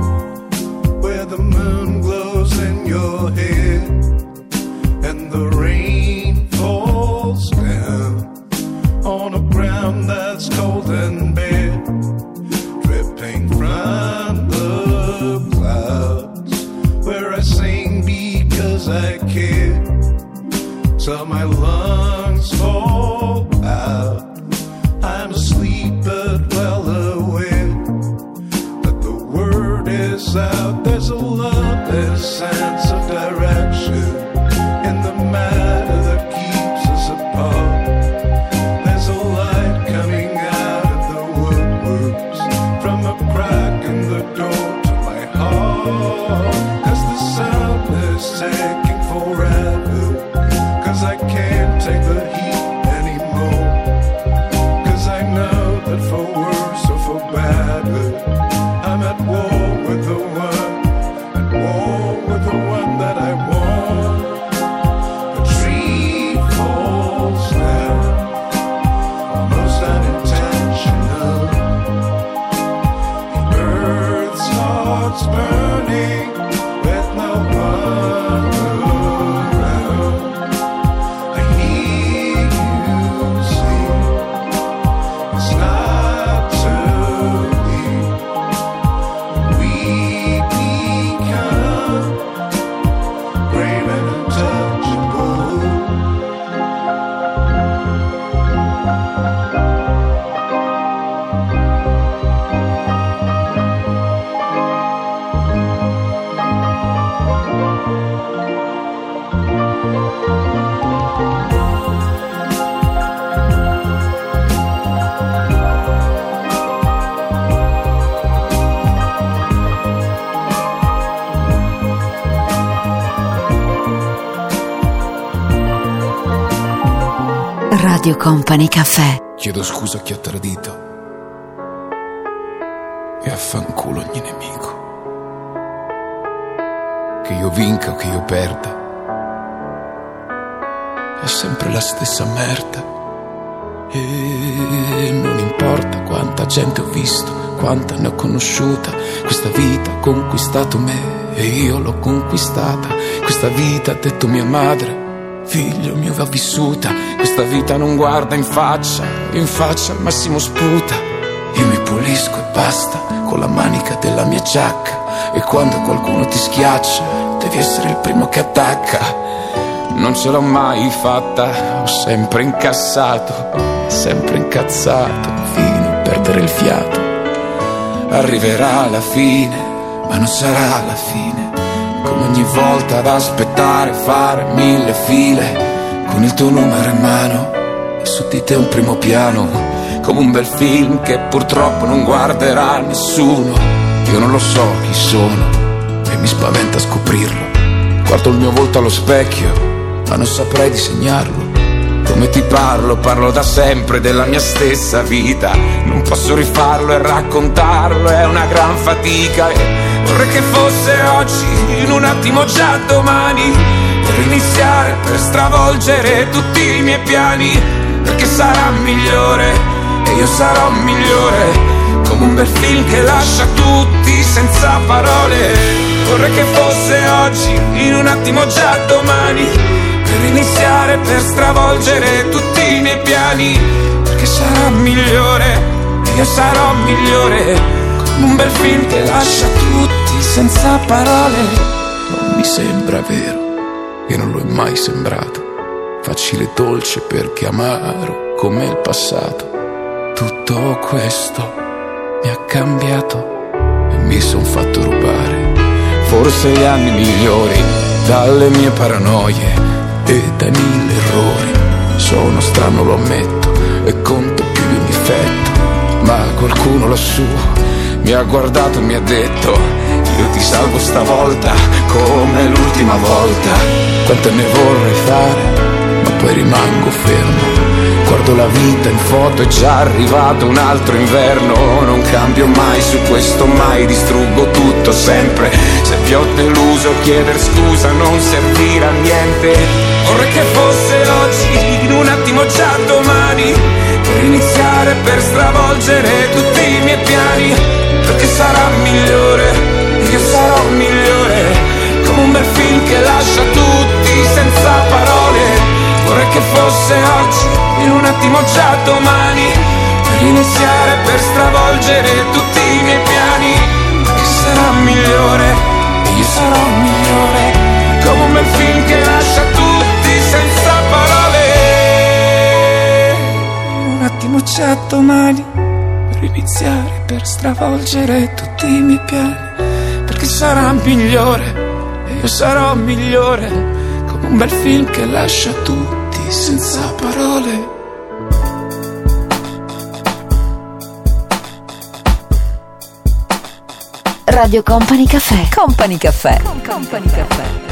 S3: Company Caffè.
S18: Chiedo scusa a chi ha tradito. E affanculo ogni nemico. Che io vinca o che io perda. È sempre la stessa merda. E non importa quanta gente ho visto, quanta ne ho conosciuta. Questa vita ha conquistato me e io l'ho conquistata. Questa vita ha detto mia madre. Figlio mio va vissuta, questa vita non guarda in faccia, in faccia al massimo sputa. Io mi pulisco e basta con la manica della mia giacca. E quando qualcuno ti schiaccia, devi essere il primo che attacca. Non ce l'ho mai fatta, ho sempre incassato, sempre incazzato, fino a perdere il fiato. Arriverà la fine, ma non sarà la fine. Come ogni volta ad aspettare, fare mille file, con il tuo numero in mano e su di te un primo piano, come un bel film che purtroppo non guarderà nessuno. Io non lo so chi sono e mi spaventa scoprirlo. Guardo il mio volto allo specchio, ma non saprei disegnarlo. Come ti parlo, parlo da sempre della mia stessa vita. Non posso rifarlo e raccontarlo, è una gran fatica. E vorrei che fosse oggi, in un attimo già domani, per iniziare, per stravolgere tutti i miei piani. Perché sarà migliore e io sarò migliore. Come un bel film che lascia tutti senza parole. Vorrei che fosse oggi, in un attimo già domani, per iniziare, per stravolgere tutti i miei piani, perché sarà migliore, e io sarò migliore, un bel film che lascia tutti senza parole.
S19: Non mi sembra vero, e non lo è mai sembrato, facile e dolce perché amaro come il passato. Tutto questo mi ha cambiato e mi son fatto rubare. Forse gli anni migliori dalle mie paranoie e dai mille errori. Sono strano, lo ammetto, e conto più di un difetto. Ma qualcuno lassù mi ha guardato e mi ha detto: Io ti salvo stavolta come l'ultima volta. Quante ne vorrei fare, ma poi rimango fermo. Guardo la vita in foto, è già arrivato un altro inverno. Non cambio mai su questo, mai distruggo tutto sempre. Se vi ho deluso, chieder scusa non servirà a niente.
S18: Vorrei che fosse oggi, in un attimo già domani, per iniziare, per stravolgere tutti che fosse oggi, in un attimo già domani, per iniziare, per stravolgere tutti i miei piani, perché sarà migliore, io sarò migliore, come un bel film che lascia tutti senza parole. Un attimo già domani, per iniziare, per stravolgere tutti i miei piani, perché sarà migliore, io sarò migliore, come un bel film che lascia senza parole.
S11: Radio Company Caffè. Company Caffè. Company Caffè.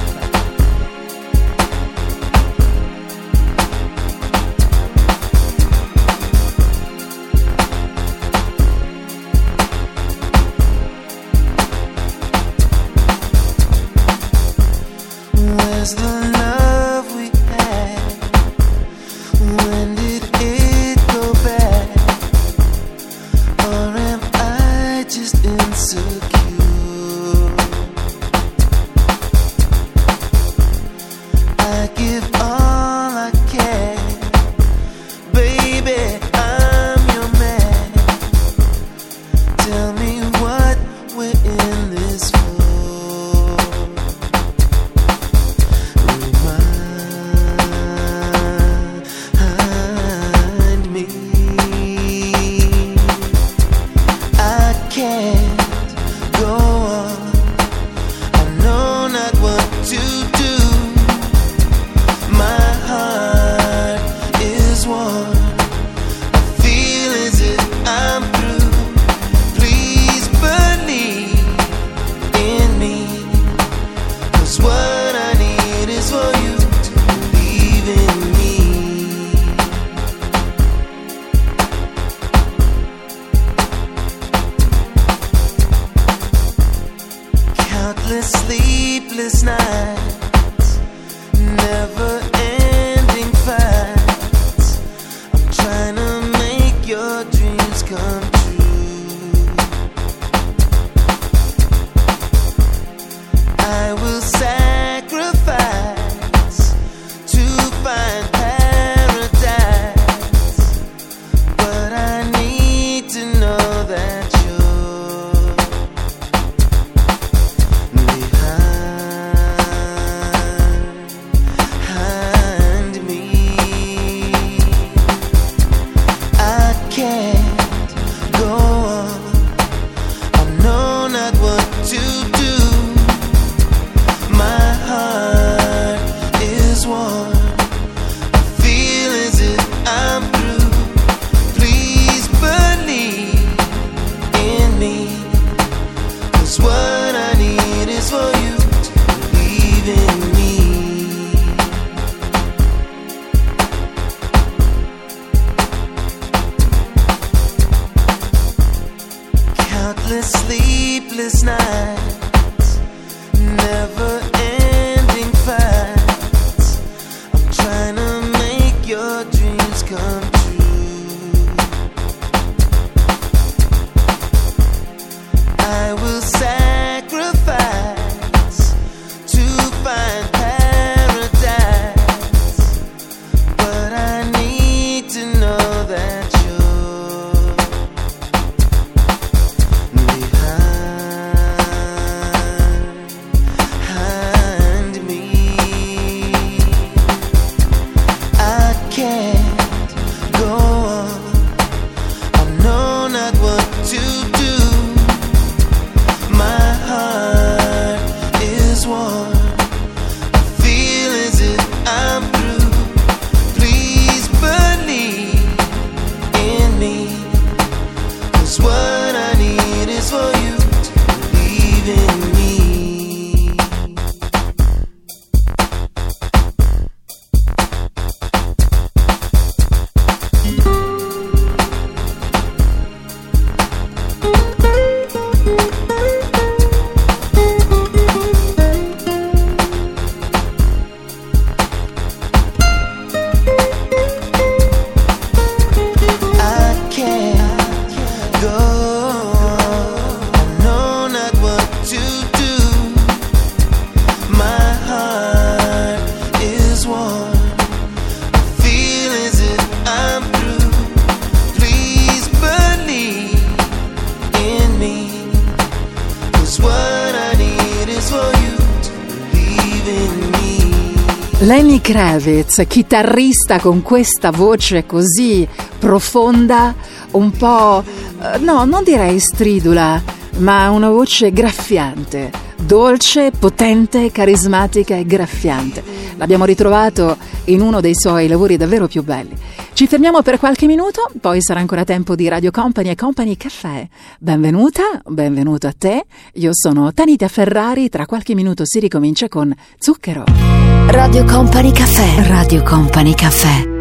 S1: Davids, chitarrista con questa voce così profonda, un po', eh, no, non direi stridula, ma una voce graffiante, dolce, potente, carismatica e graffiante. L'abbiamo ritrovato in uno dei suoi lavori davvero più belli. Ci fermiamo per qualche minuto, poi sarà ancora tempo di Radio Company e Company Caffè. Benvenuta, benvenuto a te. Io sono Tanita Ferrari, tra qualche minuto si ricomincia con Zucchero.
S3: Radio Company Caffè. Radio Company Caffè.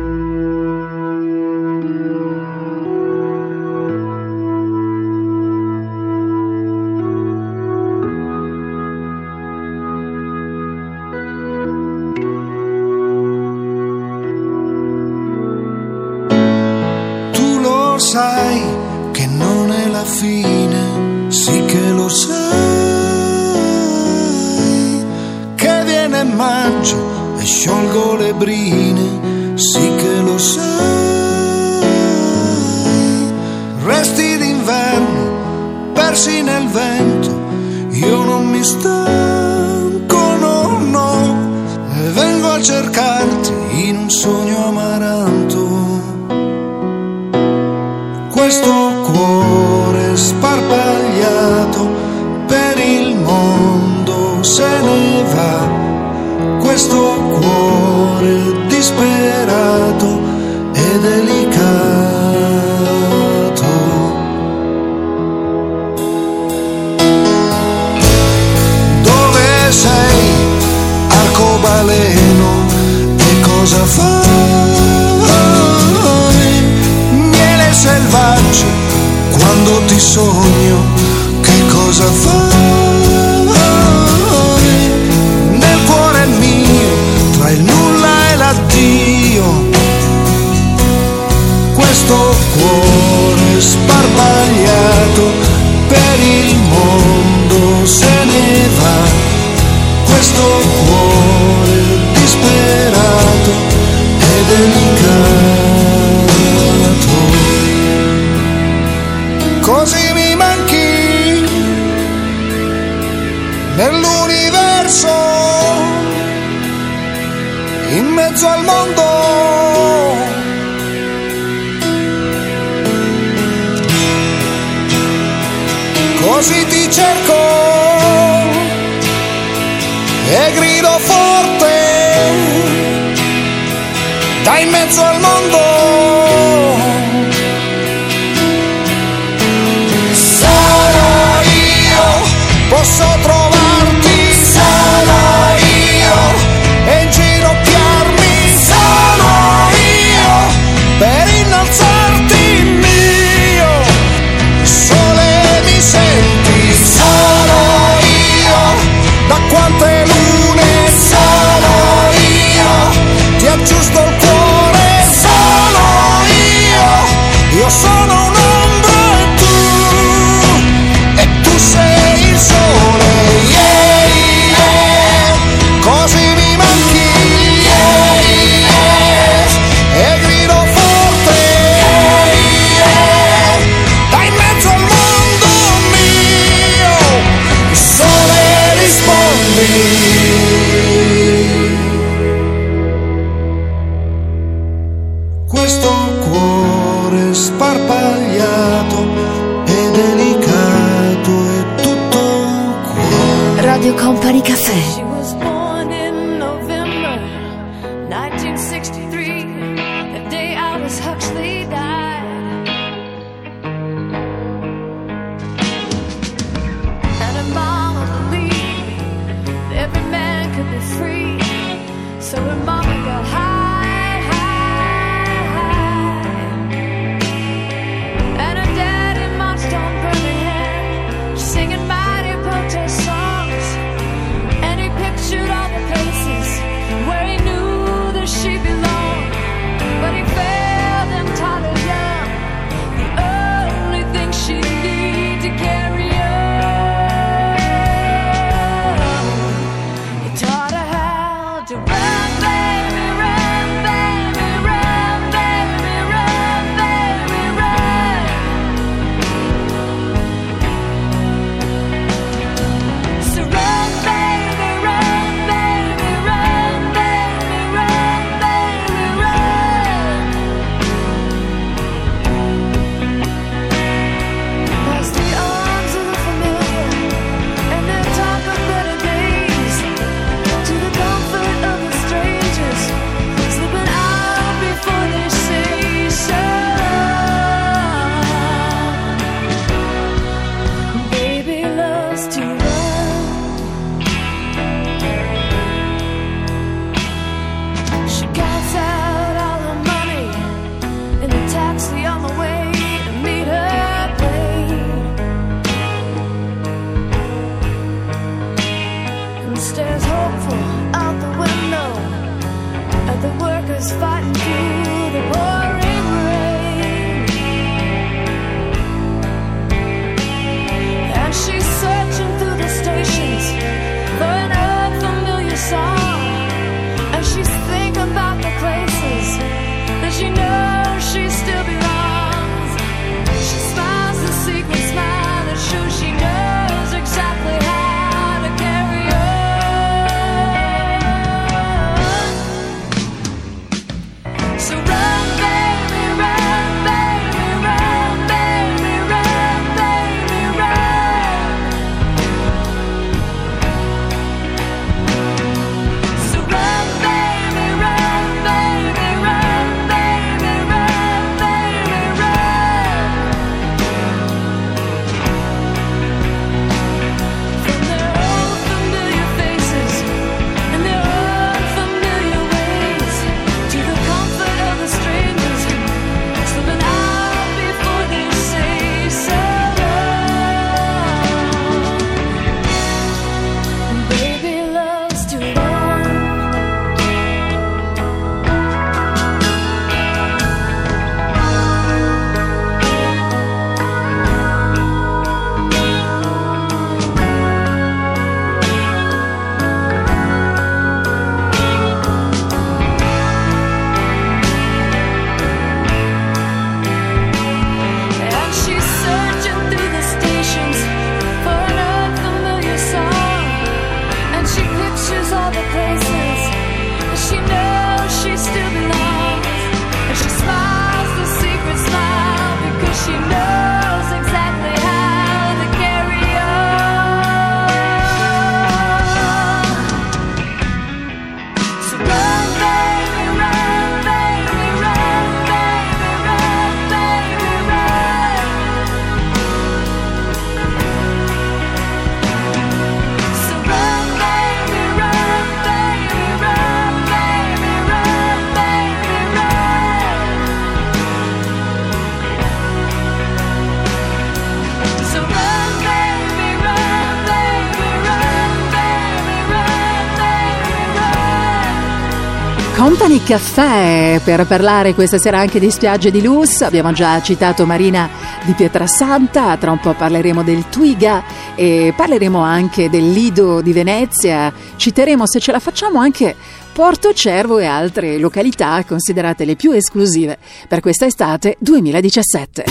S3: Caffè
S1: per parlare questa sera anche di spiagge di lusso. Abbiamo già citato Marina di Pietrasanta, tra un po' parleremo del Twiga e parleremo anche del Lido di Venezia. Citeremo, se ce la facciamo, anche Porto Cervo e altre località considerate le più esclusive per questa estate 2017.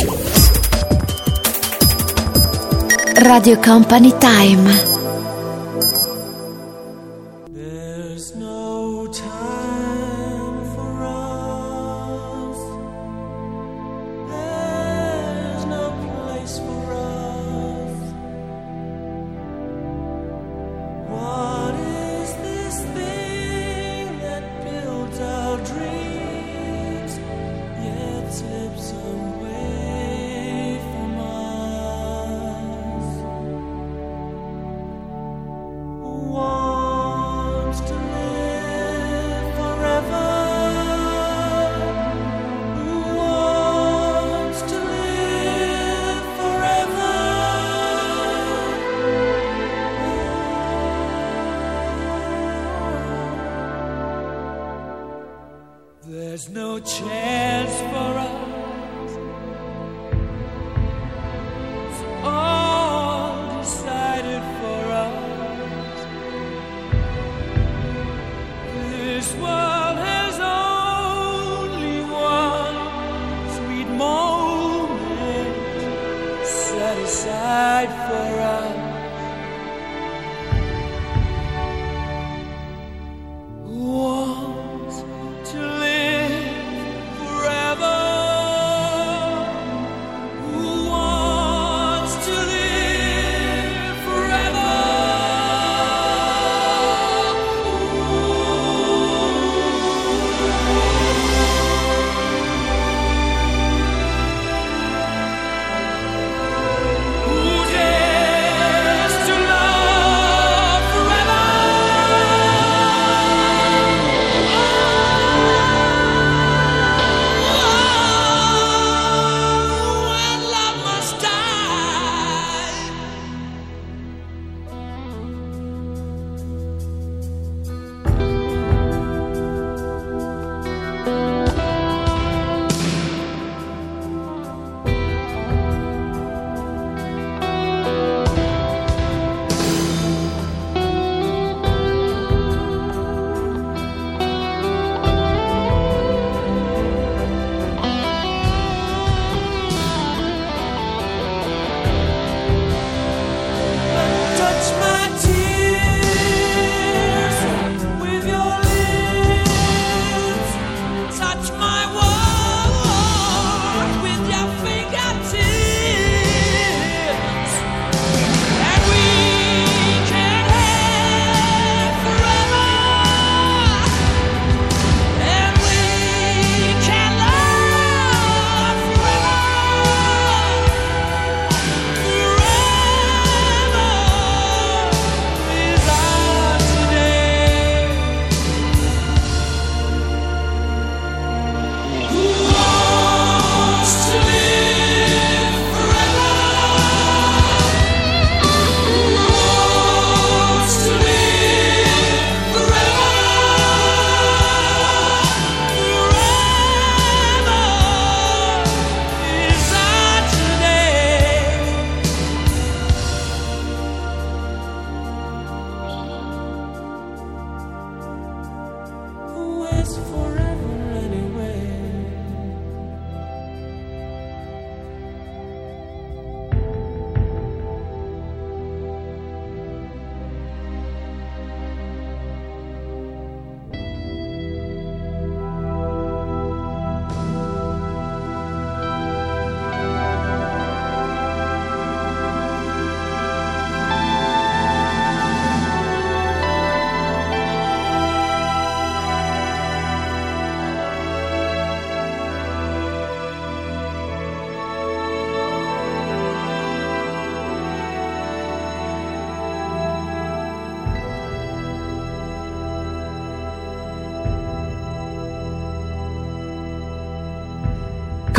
S4: Radio Company Time.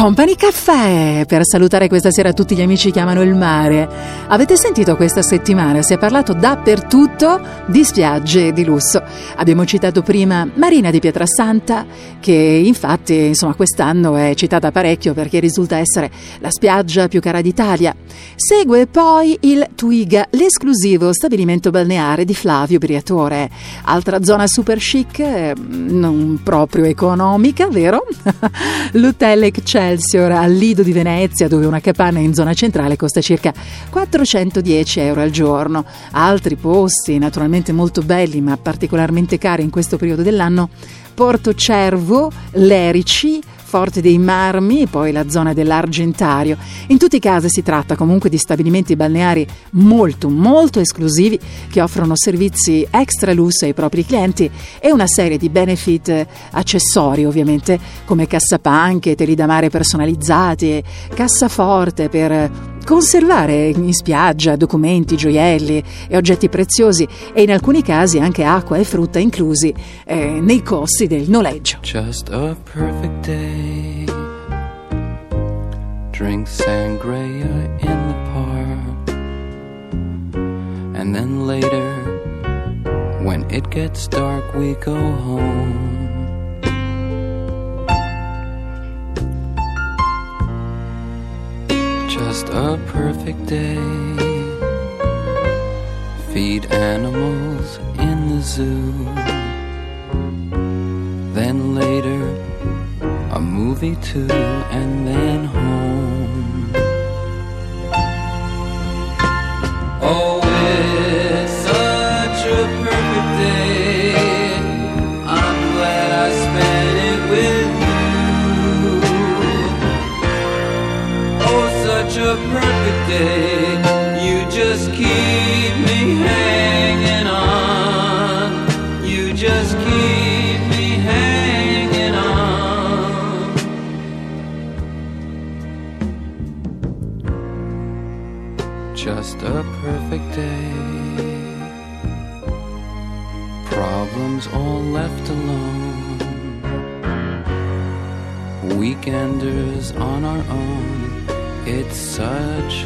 S1: Company Caffè per salutare questa sera tutti gli amici che amano il mare. Avete sentito questa settimana? Si è parlato dappertutto di spiagge di lusso. Abbiamo citato prima Marina di Pietrasanta, che infatti insomma quest'anno è citata parecchio perché risulta essere la spiaggia più cara d'Italia. Segue poi il Twiga, l'esclusivo stabilimento balneare di Flavio Briatore. Altra zona super chic, eh, non proprio economica, vero? L'hotel Excelsior al Lido di Venezia, dove una capanna in zona centrale costa circa 410 euro al giorno. Altri posti, naturalmente molto belli, ma particolarmente cari in questo periodo dell'anno, Porto Cervo, Lerici, Forte dei Marmi, poi la zona dell'Argentario. In tutti i casi si tratta comunque di stabilimenti balneari molto molto esclusivi che offrono servizi extra lusso ai propri clienti e una serie di benefit accessori ovviamente come cassapanche, teli da mare personalizzati, cassaforte per conservare in spiaggia documenti, gioielli e oggetti preziosi e in alcuni casi anche acqua e frutta inclusi eh, nei costi del noleggio.
S20: Just a perfect day. Drink sangria in the park. And then later, when it gets dark, we go home. Just a perfect day. Feed animals in the zoo. Then later, a movie too, and then home. Oh, day. You just keep me hanging on. You just keep me hanging on. Just a perfect day. Problems all left alone. Weekenders on our own. It's such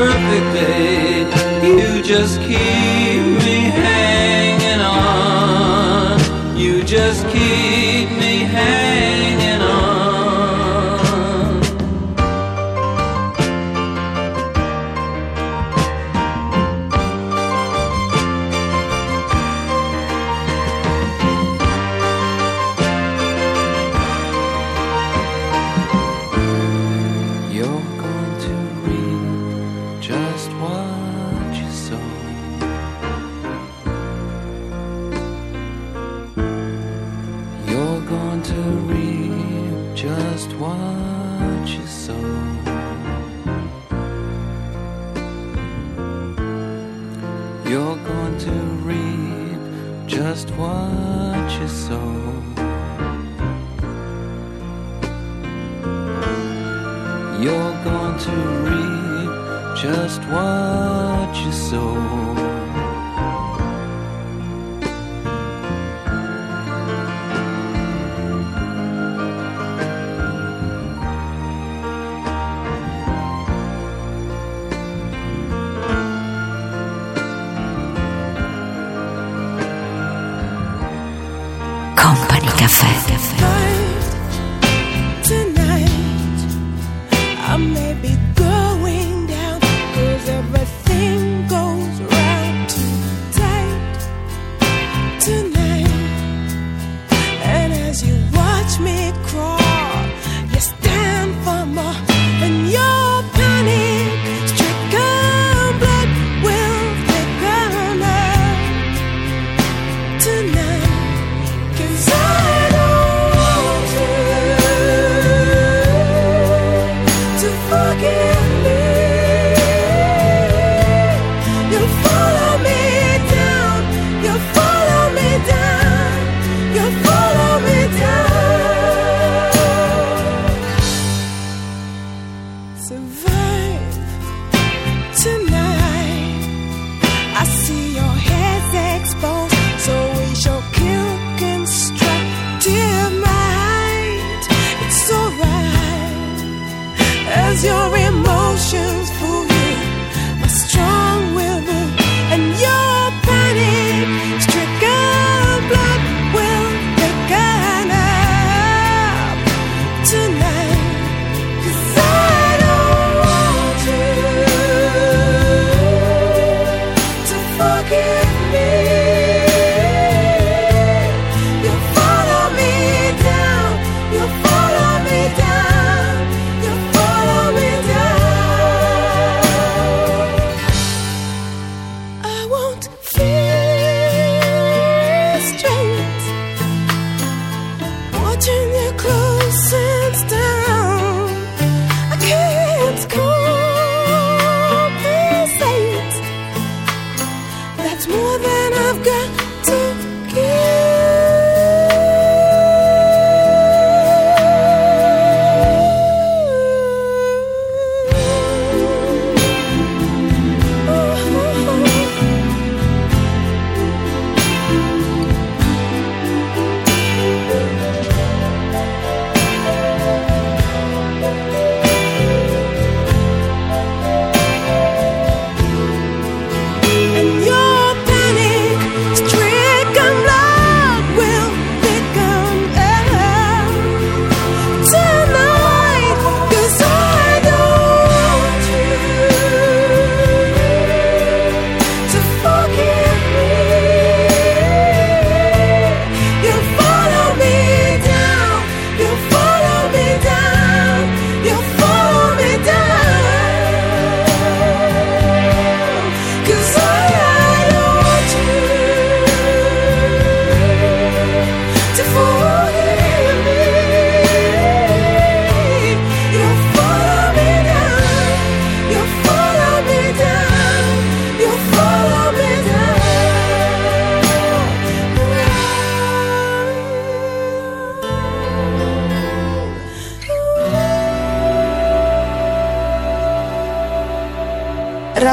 S20: perfect day. You just keep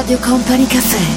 S21: Radio Company Caffè.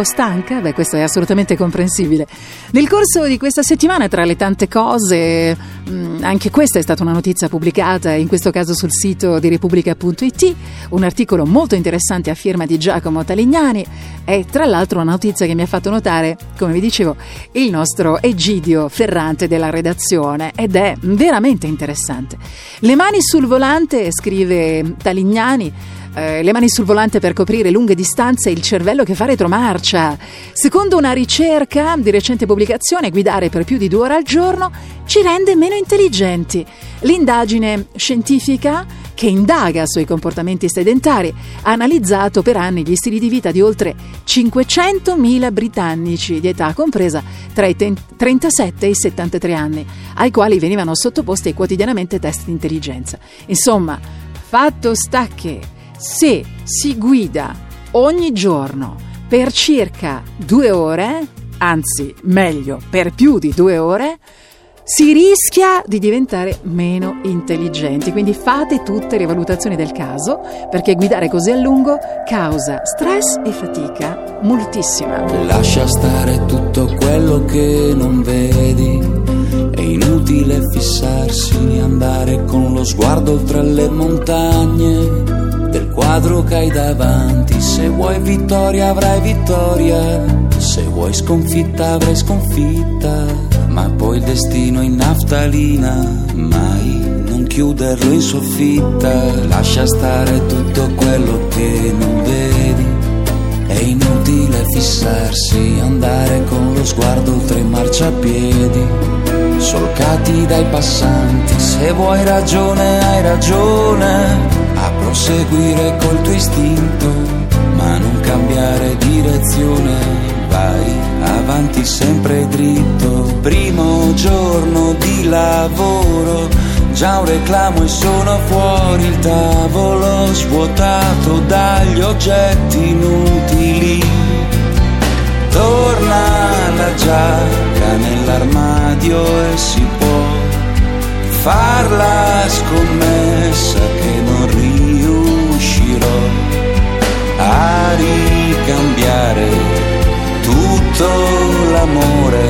S1: Po' stanca? Beh, questo è assolutamente comprensibile. Nel corso di questa settimana, tra le tante cose, mh, anche questa è stata una notizia pubblicata, in questo caso sul sito di Repubblica.it, un articolo molto interessante a firma di Giacomo Talignani e tra l'altro una notizia che mi ha fatto notare, come vi dicevo, il nostro Egidio Ferrante della redazione ed è veramente interessante. Le mani sul volante, scrive Talignani, eh, le mani sul volante per coprire lunghe distanze e il cervello che fa retromarcia. Secondo una ricerca di recente pubblicazione, guidare per più di due ore al giorno ci rende meno intelligenti. L'indagine scientifica che indaga sui comportamenti sedentari ha analizzato per anni gli stili di vita di oltre 500.000 britannici di età compresa tra i ten- 37 e i 73 anni, ai quali venivano sottoposti quotidianamente test di intelligenza. Insomma, fatto sta che se si guida ogni giorno per circa due ore, anzi meglio per più di due ore, si rischia di diventare meno intelligenti. Quindi fate tutte le valutazioni del caso, perché guidare così a lungo causa stress e fatica moltissima.
S22: Lascia stare tutto quello che non vedi. È inutile fissarsi, andare con lo sguardo oltre le montagne quadro che hai davanti. Se vuoi vittoria avrai vittoria, se vuoi sconfitta avrai sconfitta. Ma poi il destino in naftalina, mai non chiuderlo in soffitta. Lascia stare tutto quello che non vedi. È inutile fissarsi, andare con lo sguardo oltre i marciapiedi, solcati dai passanti. Se vuoi ragione, hai ragione, a proseguire col tuo istinto, ma non cambiare direzione. Vai avanti sempre dritto, primo giorno di lavoro, già un reclamo e sono fuori il tavolo svuotato dagli oggetti inutili. Torna la giacca nell'armadio e si può far la scommessa che non riuscirò a ricambiare tutto l'amore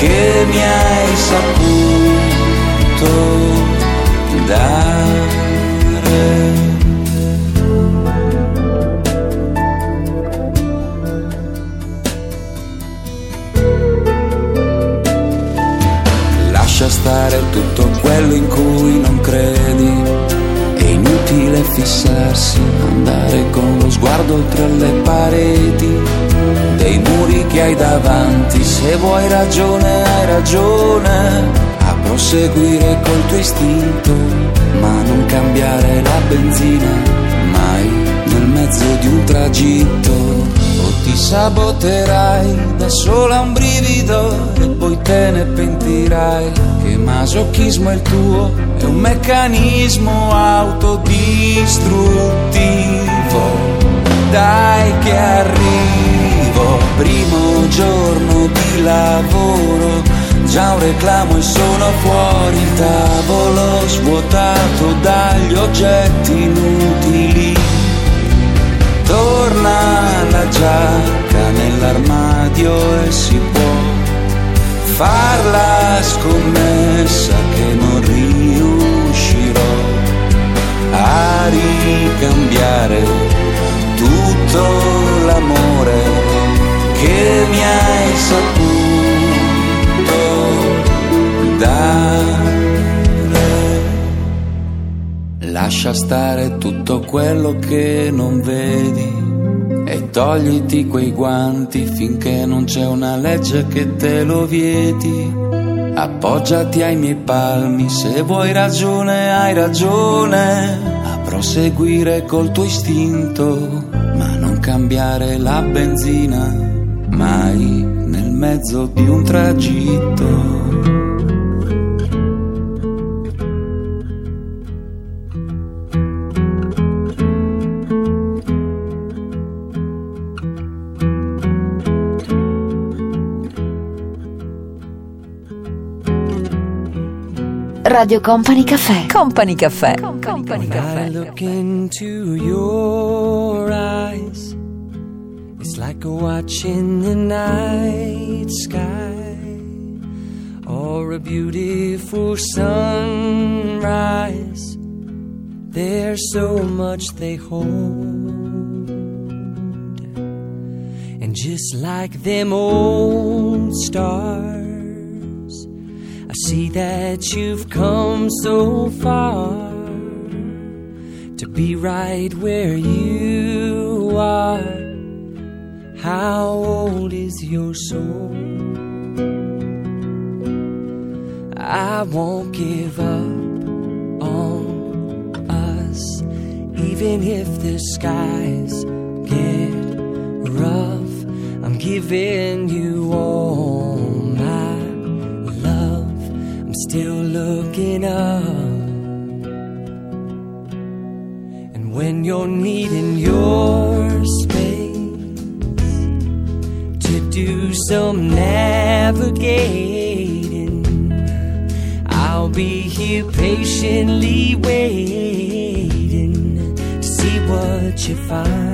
S22: che mi hai saputo dare. Lascia stare tutto quello in cui non credi. È inutile fissarsi, andare con lo sguardo oltre le pareti dei muri che hai davanti. Se vuoi ragione, hai ragione a proseguire col tuo istinto, ma non cambiare la benzina mai nel mezzo di un tragitto. Saboterai da sola un brivido e poi te ne pentirai. Che masochismo è il tuo, è un meccanismo autodistruttivo. Dai che arrivo, primo giorno di lavoro, già un reclamo e sono fuori il tavolo svuotato dagli oggetti inutili. Torna giacca nell'armadio e si può far la scommessa che non riuscirò a ricambiare tutto l'amore che mi hai saputo dare. Lascia stare tutto quello che non vedi togliti quei guanti finché non c'è una legge che te lo vieti. Appoggiati ai miei palmi, se vuoi ragione hai ragione a proseguire col tuo istinto, ma non cambiare la benzina mai nel mezzo di un tragitto.
S3: Radio Company Caffè. Company Caffè.
S13: Company Cafe. I look into your eyes. It's like a watch in the night sky, or a beautiful sunrise. There's so much they hold, and just like them old stars. I see that you've come so far to be right where you are. How old is your soul? I won't give up on us, even if the skies get rough. I'm giving you all still looking up. And when you're needing your space to do some navigating, I'll be here patiently waiting to see what you find.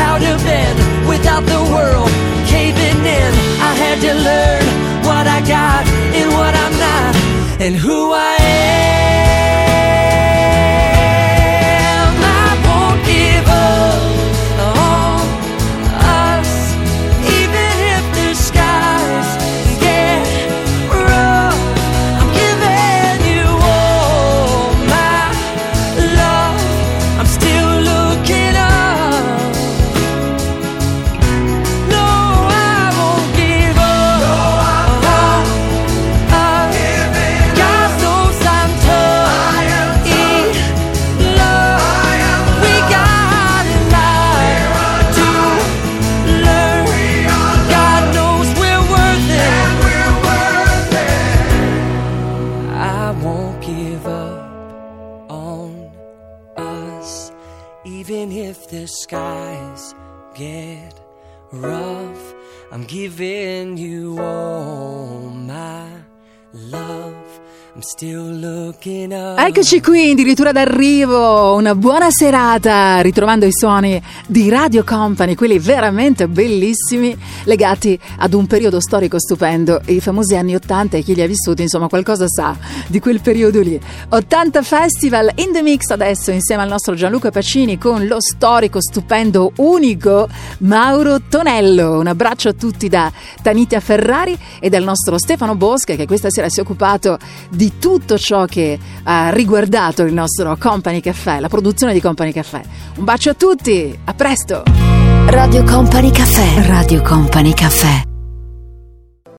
S13: how to bend without the world caving in. I had to learn what I got and what I'm not, and who I am.
S1: Eccoci qui, addirittura d'arrivo, una buona serata, ritrovando i suoni di Radio Company, quelli veramente bellissimi, legati ad un periodo storico stupendo, i famosi anni 80 e chi li ha vissuti, insomma, qualcosa sa di quel periodo lì. 80 Festival in the mix adesso insieme al nostro Gianluca Pacini con lo storico, stupendo, unico Mauro Tonello. Un abbraccio a tutti da Tanitia Ferrari e dal nostro Stefano Bosca che questa sera si è occupato di tutto ciò che ha riguardato il nostro Company Caffè, la produzione di Company Caffè. Un bacio a tutti, a presto!
S5: Radio Company Caffè. Radio Company Caffè.